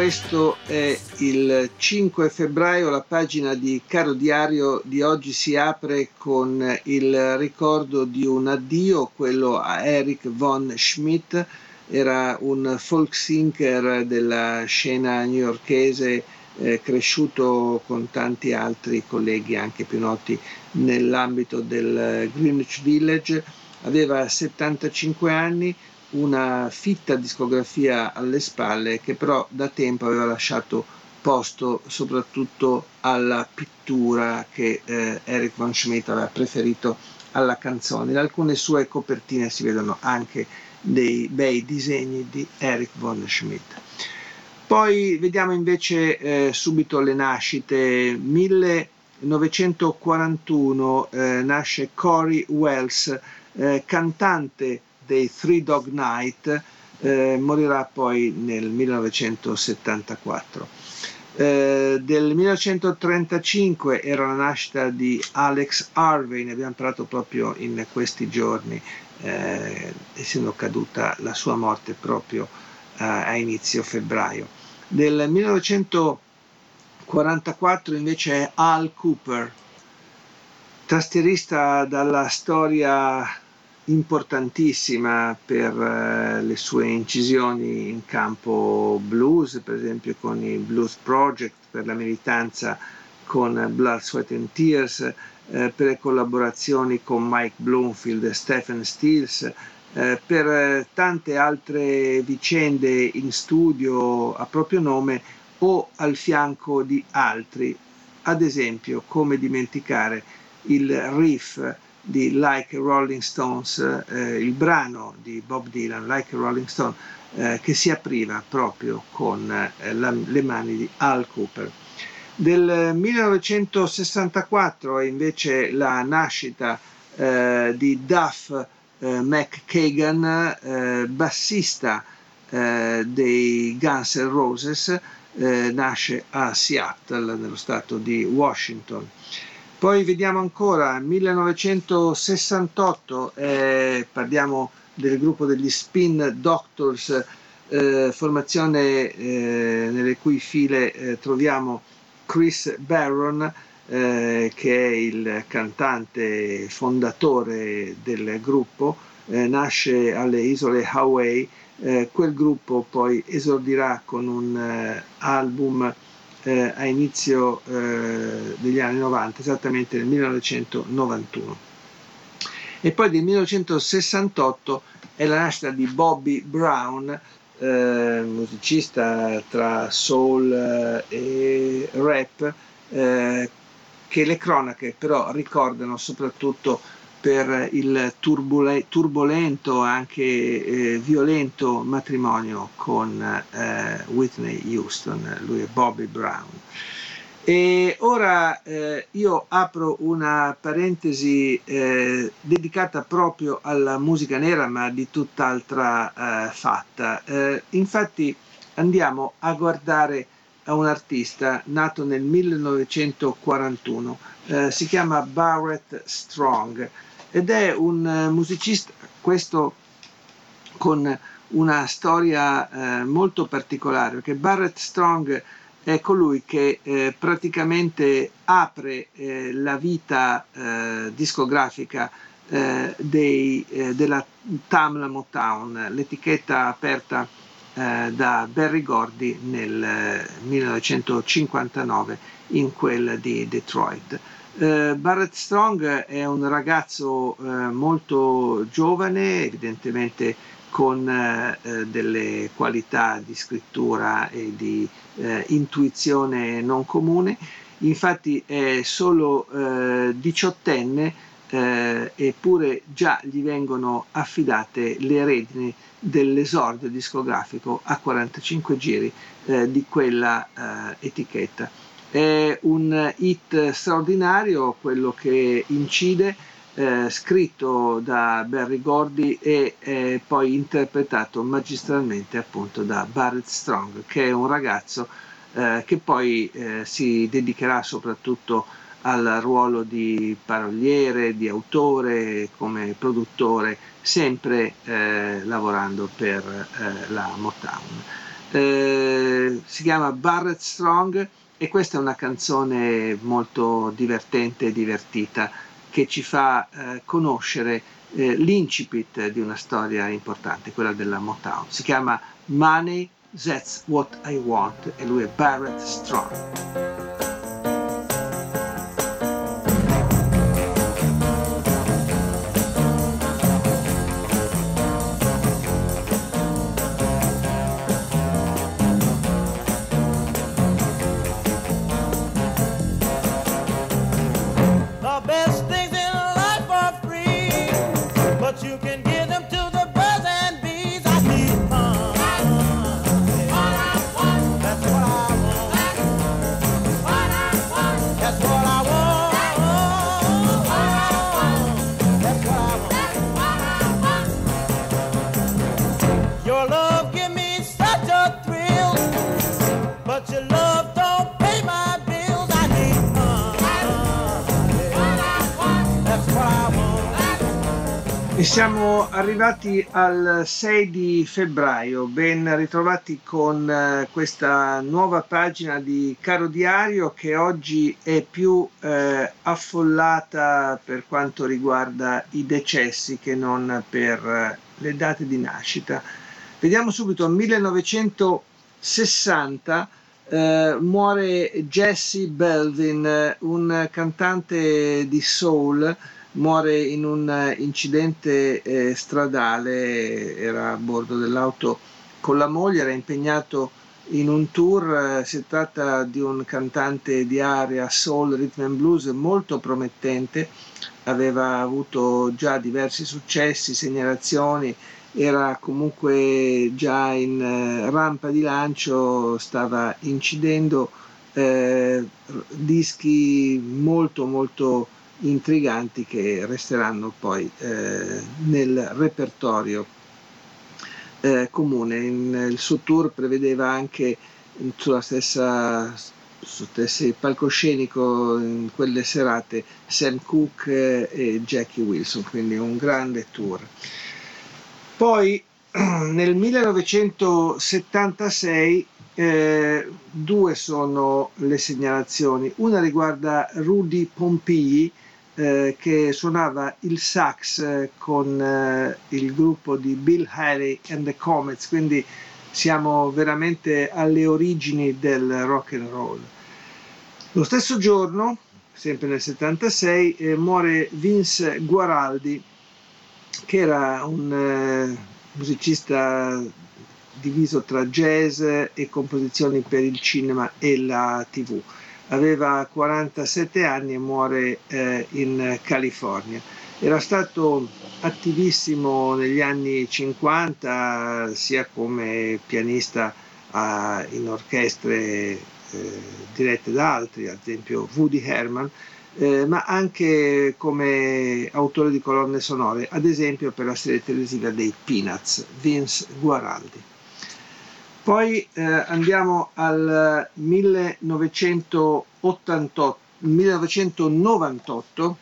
Questo è il 5 febbraio, la pagina di Caro Diario di oggi si apre con il ricordo di un addio, quello a Eric von Schmidt, era un folk singer della scena newyorchese eh, cresciuto con tanti altri colleghi anche più noti nell'ambito del Greenwich Village, aveva 75 anni, una fitta discografia alle spalle che però da tempo aveva lasciato posto soprattutto alla pittura che eh, Eric von Schmidt aveva preferito alla canzone. In alcune sue copertine si vedono anche dei bei disegni di Eric von Schmidt. Poi vediamo invece eh, subito le nascite. 1941 eh, nasce Corey Wells, eh, cantante dei Three Dog Night, eh, morirà poi nel 1974. Eh, del 1935 era la nascita di Alex Harvey, ne abbiamo parlato proprio in questi giorni, eh, essendo caduta la sua morte proprio eh, a inizio febbraio. Del 1944 invece è Al Cooper, tastierista dalla storia importantissima per uh, le sue incisioni in campo blues, per esempio con il Blues Project, per la militanza con Blood, Sweat and Tears, eh, per le collaborazioni con Mike Bloomfield e Stephen Stills, eh, per eh, tante altre vicende in studio a proprio nome o al fianco di altri, ad esempio come dimenticare il riff di Like Rolling Stones, eh, il brano di Bob Dylan, Like Rolling Stone, eh, che si apriva proprio con eh, la, le mani di Al Cooper. Del 1964 è invece la nascita eh, di Duff eh, McKagan, bassista dei Guns N' Roses, nasce a Seattle, nello stato di Washington. Poi vediamo ancora 1968, eh, parliamo del gruppo degli Spin Doctors, eh, formazione eh, nelle cui file eh, troviamo Chris Barron, eh, che è il cantante fondatore del gruppo, eh, nasce alle isole Hawaii, quel gruppo poi esordirà con un album eh, a inizio eh, degli anni 90, esattamente nel 1991. E poi del 1968 è la nascita di Bobby Brown, eh, musicista tra soul eh, e rap, eh, che le cronache però ricordano soprattutto per il turbole, turbolento, anche eh, violento matrimonio con eh, Whitney Houston, lui è Bobby Brown. E ora eh, io apro una parentesi eh, dedicata proprio alla musica nera, ma di tutt'altra eh, fatta. Eh, infatti andiamo a guardare a un artista nato nel 1941, eh, si chiama Barrett Strong ed è un eh, musicista, questo con una storia eh, molto particolare, perché Barrett Strong è colui che eh, praticamente apre eh, la vita eh, discografica eh, dei, della Tamla Motown, l'etichetta aperta da Barry Gordy nel 1959 in quella di Detroit. Uh, Barrett Strong è un ragazzo uh, molto giovane, evidentemente con uh, delle qualità di scrittura e di intuizione non comune, infatti è solo diciottenne eppure già gli vengono affidate le redini dell'esordio discografico a 45 giri di quella etichetta è un hit straordinario, quello che incide, eh, scritto da Barry Gordy e eh, poi interpretato magistralmente appunto da Barrett Strong, che è un ragazzo eh, che poi eh, si dedicherà soprattutto al ruolo di paroliere, di autore, come produttore, sempre eh, lavorando per eh, la Motown. si chiama Barrett Strong e questa è una canzone molto divertente e divertita che ci fa eh, conoscere eh, l'incipit di una storia importante, quella della Motown. Si chiama Money, That's What I Want e lui è Barrett Strong. E siamo arrivati al 6 di febbraio, ben ritrovati con eh, questa nuova pagina di Caro Diario che oggi è più eh, affollata per quanto riguarda i decessi che non per eh, le date di nascita. Vediamo subito, 1960 eh, muore Jesse Belvin, un cantante di soul muore in un eh, incidente eh, stradale, era a bordo dell'auto con la moglie, era impegnato in un tour, eh, si tratta di un cantante di area soul, rhythm and blues molto promettente, aveva avuto già diversi successi, segnalazioni, era comunque già in eh, rampa di lancio, stava incidendo eh, dischi molto molto intriganti che resteranno poi eh, nel repertorio eh, comune. In, il suo tour prevedeva anche sulla stessa sul stesso palcoscenico in quelle serate Sam Cooke e Jackie Wilson, quindi un grande tour. Poi <clears throat> nel 1976 eh, due sono le segnalazioni, una riguarda Rudy Pompii eh, che suonava il sax eh, con eh, il gruppo di Bill Haley and the Comets, quindi siamo veramente alle origini del rock and roll. Lo stesso giorno, sempre nel 76, eh, muore Vince Guaraldi, che era un musicista diviso tra jazz e composizioni per il cinema e la tv aveva 47 anni e muore eh, in California. Era stato attivissimo negli anni 50 sia come pianista a, in orchestre eh, dirette da altri, ad esempio Woody Herman, eh, ma anche come autore di colonne sonore, ad esempio per la serie televisiva dei Peanuts, Vince Guaraldi. Poi eh, andiamo al 1988, 1998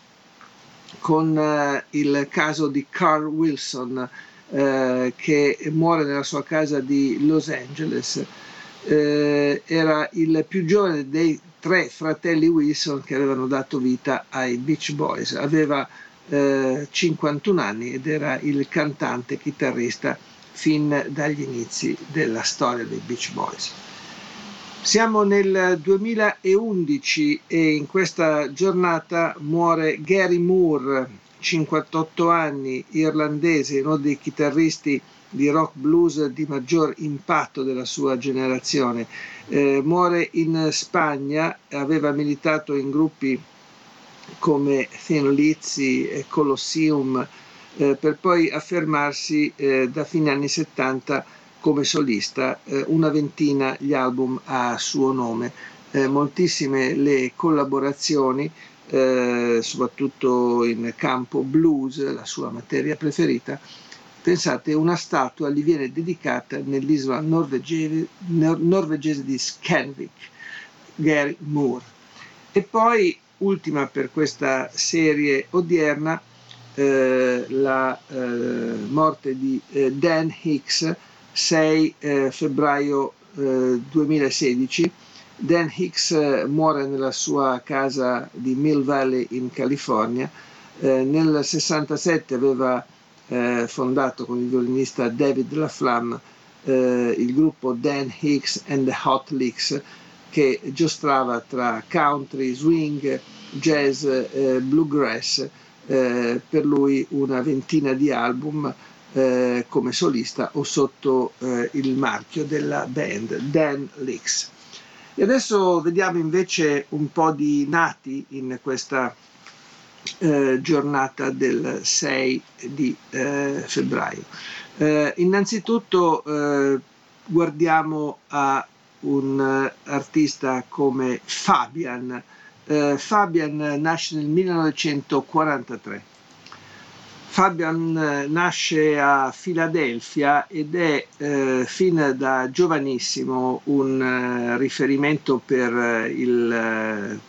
con eh, il caso di Carl Wilson eh, che muore nella sua casa di Los Angeles. Eh, era il più giovane dei tre fratelli Wilson che avevano dato vita ai Beach Boys. Aveva 51 eh, anni ed era il cantante chitarrista fin dagli inizi della storia dei Beach Boys. Siamo nel 2011 e in questa giornata muore Gary Moore, 58 anni, irlandese, uno dei chitarristi di rock blues di maggior impatto della sua generazione. Eh, muore in Spagna, aveva militato in gruppi come Thin Lizzy e Colosseum, eh, per poi affermarsi eh, da fine anni 70 come solista, eh, una ventina gli album a suo nome, eh, moltissime le collaborazioni, eh, soprattutto in campo blues, la sua materia preferita. Pensate, una statua gli viene dedicata nell'isola norvegese, norvegese di Scanvik, Gary Moore. E poi, ultima per questa serie odierna, eh, la eh, morte di eh, Dan Hicks 6 eh, febbraio 2016. Eh, Dan Hicks muore nella sua casa di Mill Valley in California. nel 67 aveva fondato con il violinista David LaFlamme il gruppo Dan Hicks and the Hot Licks che giostrava tra country, swing, jazz, bluegrass eh, per lui una ventina di album eh, come solista o sotto eh, il marchio della band Dan Licks. E adesso vediamo invece un po' di nati in questa eh, giornata del 6 di eh, febbraio. Eh, innanzitutto guardiamo a un artista come Fabian, eh, Fabian nasce nel 1943. Fabian eh, nasce a Filadelfia ed è eh, fin da giovanissimo un eh, riferimento per eh, il,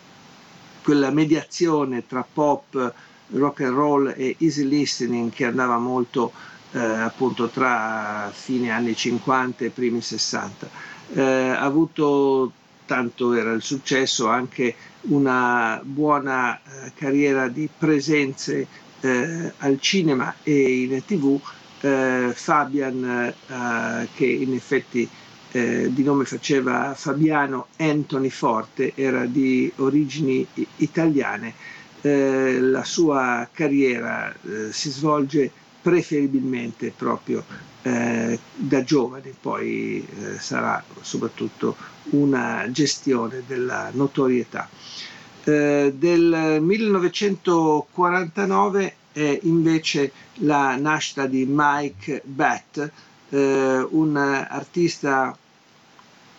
quella mediazione tra pop, rock and roll e easy listening che andava molto eh, appunto tra fine anni 50 e primi 60. Eh, ha avuto tanto era il successo anche una buona eh, carriera di presenze eh, al cinema e in tv eh, Fabian eh, che in effetti eh, di nome faceva Fabiano Anthony Forte era di origini italiane. Eh, la sua carriera si svolge preferibilmente proprio eh, da giovane, poi eh, sarà soprattutto una gestione della notorietà. Eh, del 1949 è invece la nascita di Mike Batt, eh, un artista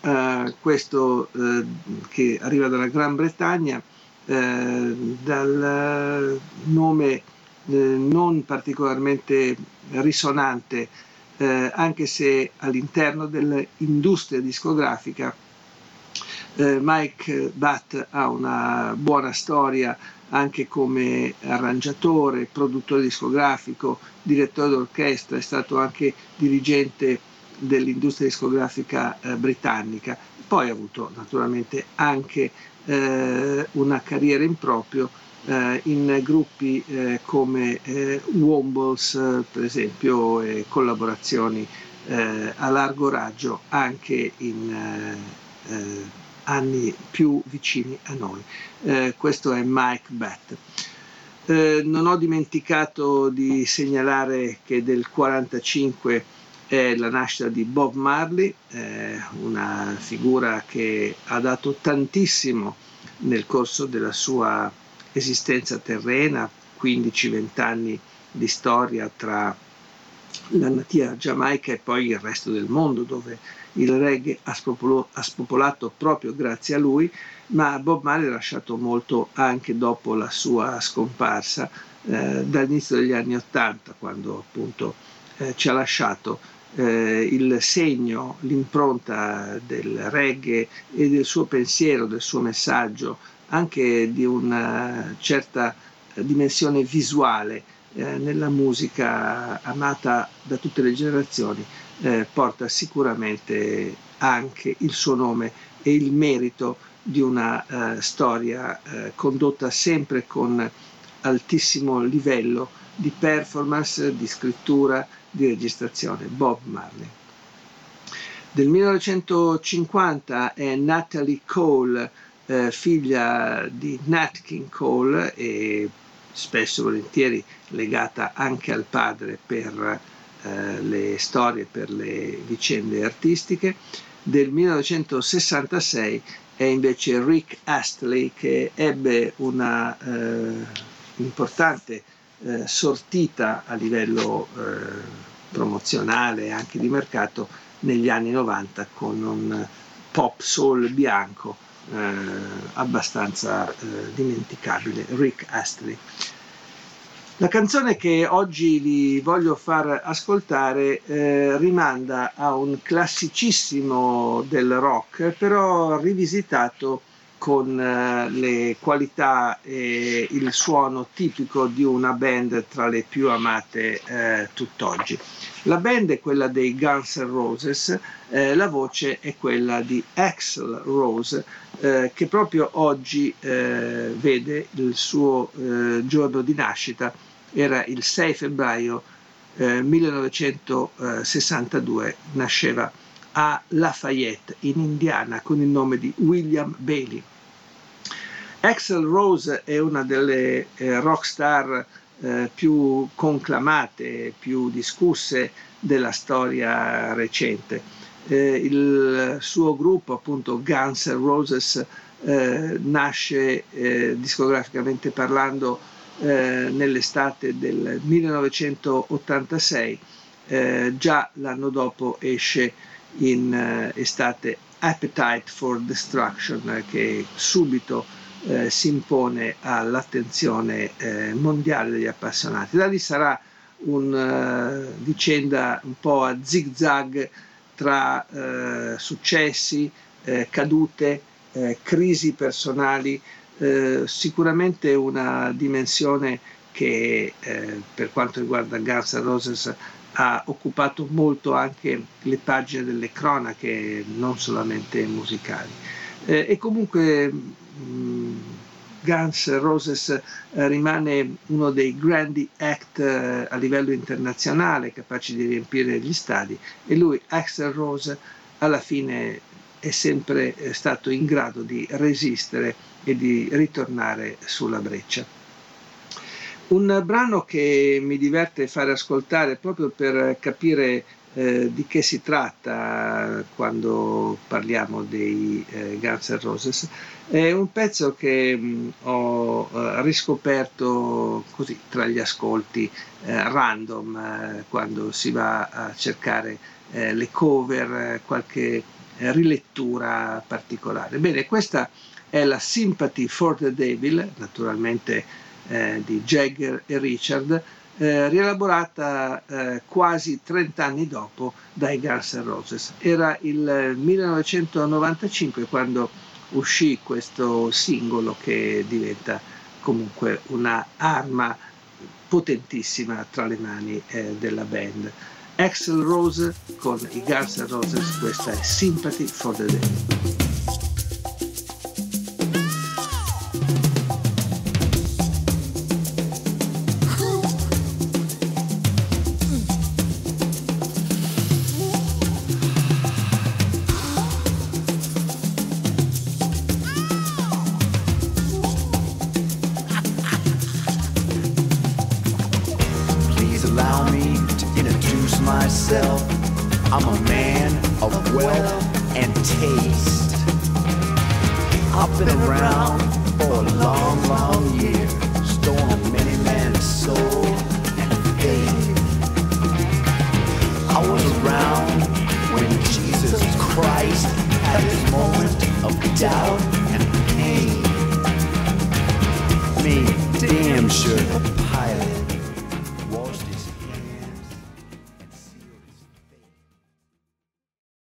eh, questo eh, che arriva dalla Gran Bretagna, dal nome non particolarmente risonante eh, anche se all'interno dell'industria discografica eh, Mike Butt ha una buona storia anche come arrangiatore, produttore discografico, direttore d'orchestra, è stato anche dirigente dell'industria discografica eh, britannica. Poi ha avuto naturalmente anche eh, una carriera in proprio eh, in gruppi eh, come eh, Wombles, eh, per esempio, e collaborazioni eh, a largo raggio anche in eh, anni più vicini a noi. questo è Mike Batt. non ho dimenticato di segnalare che del 1945 è la nascita di Bob Marley, una figura che ha dato tantissimo nel corso della sua esistenza terrena, 15-20 anni di storia tra la natia Giamaica e poi il resto del mondo dove il reggae ha, spopolo- ha spopolato proprio grazie a lui, ma Bob Marley ha lasciato molto anche dopo la sua scomparsa eh, dall'inizio degli anni Ottanta, quando appunto eh, ci ha lasciato eh, il segno, l'impronta del reggae e del suo pensiero, del suo messaggio anche di una certa dimensione visuale eh, nella musica amata da tutte le generazioni, eh, porta sicuramente anche il suo nome e il merito di una eh, storia eh, condotta sempre con altissimo livello di performance, di scrittura, di registrazione. Bob Marley. Del 1950 è Natalie Cole eh, figlia di Nat King Cole e spesso e volentieri legata anche al padre per eh, le storie, per le vicende artistiche. Del 1966 è invece Rick Astley che ebbe una eh, importante eh, sortita a livello eh, promozionale e anche di mercato negli anni 90 con un pop soul bianco abbastanza eh, dimenticabile, Rick Astley. La canzone che oggi vi voglio far ascoltare eh, rimanda a un classicissimo del rock, però rivisitato con eh, le qualità e il suono tipico di una band tra le più amate eh, tutt'oggi. La band è quella dei Guns N' Roses, eh, la voce è quella di Axel Rose, eh, che proprio oggi eh, vede il suo eh, giorno di nascita, era il 6 febbraio 1962, nasceva a Lafayette in Indiana con il nome di William Bailey. Axel Rose è una delle eh, rock star eh, più conclamate, più discusse della storia recente. Eh, il suo gruppo, appunto Guns N' Roses, eh, nasce eh, discograficamente parlando eh, nell'estate del 1986, già l'anno dopo esce in estate Appetite for Destruction che subito eh, si impone all'attenzione eh, mondiale degli appassionati. Da lì sarà una uh, vicenda un po' a zig zag tra uh, successi, eh, cadute, eh, crisi personali, eh, sicuramente una dimensione che eh, per quanto riguarda Guns N' Roses ha occupato molto anche le pagine delle cronache, non solamente musicali. Eh, e comunque Guns N' Roses eh, rimane uno dei grandi act eh, a livello internazionale capaci di riempire gli stadi e lui, Axel Rose, alla fine è sempre eh, stato in grado di resistere e di ritornare sulla breccia. Un brano che mi diverte fare ascoltare proprio per capire eh, di che si tratta quando parliamo dei eh, Guns N' Roses è un pezzo che mh, mm, ho eh, riscoperto così tra gli ascolti eh, random eh, quando si va a cercare le cover, qualche rilettura particolare. Bene, questa è la Sympathy for the Devil, naturalmente di Jagger e Richard, eh, rielaborata eh, quasi 30 anni dopo dai Guns N' Roses. Era il 1995 quando uscì questo singolo che diventa comunque una arma potentissima tra le mani eh, della band. Axel Rose con i Guns N' Roses, questa è Sympathy for the Devil.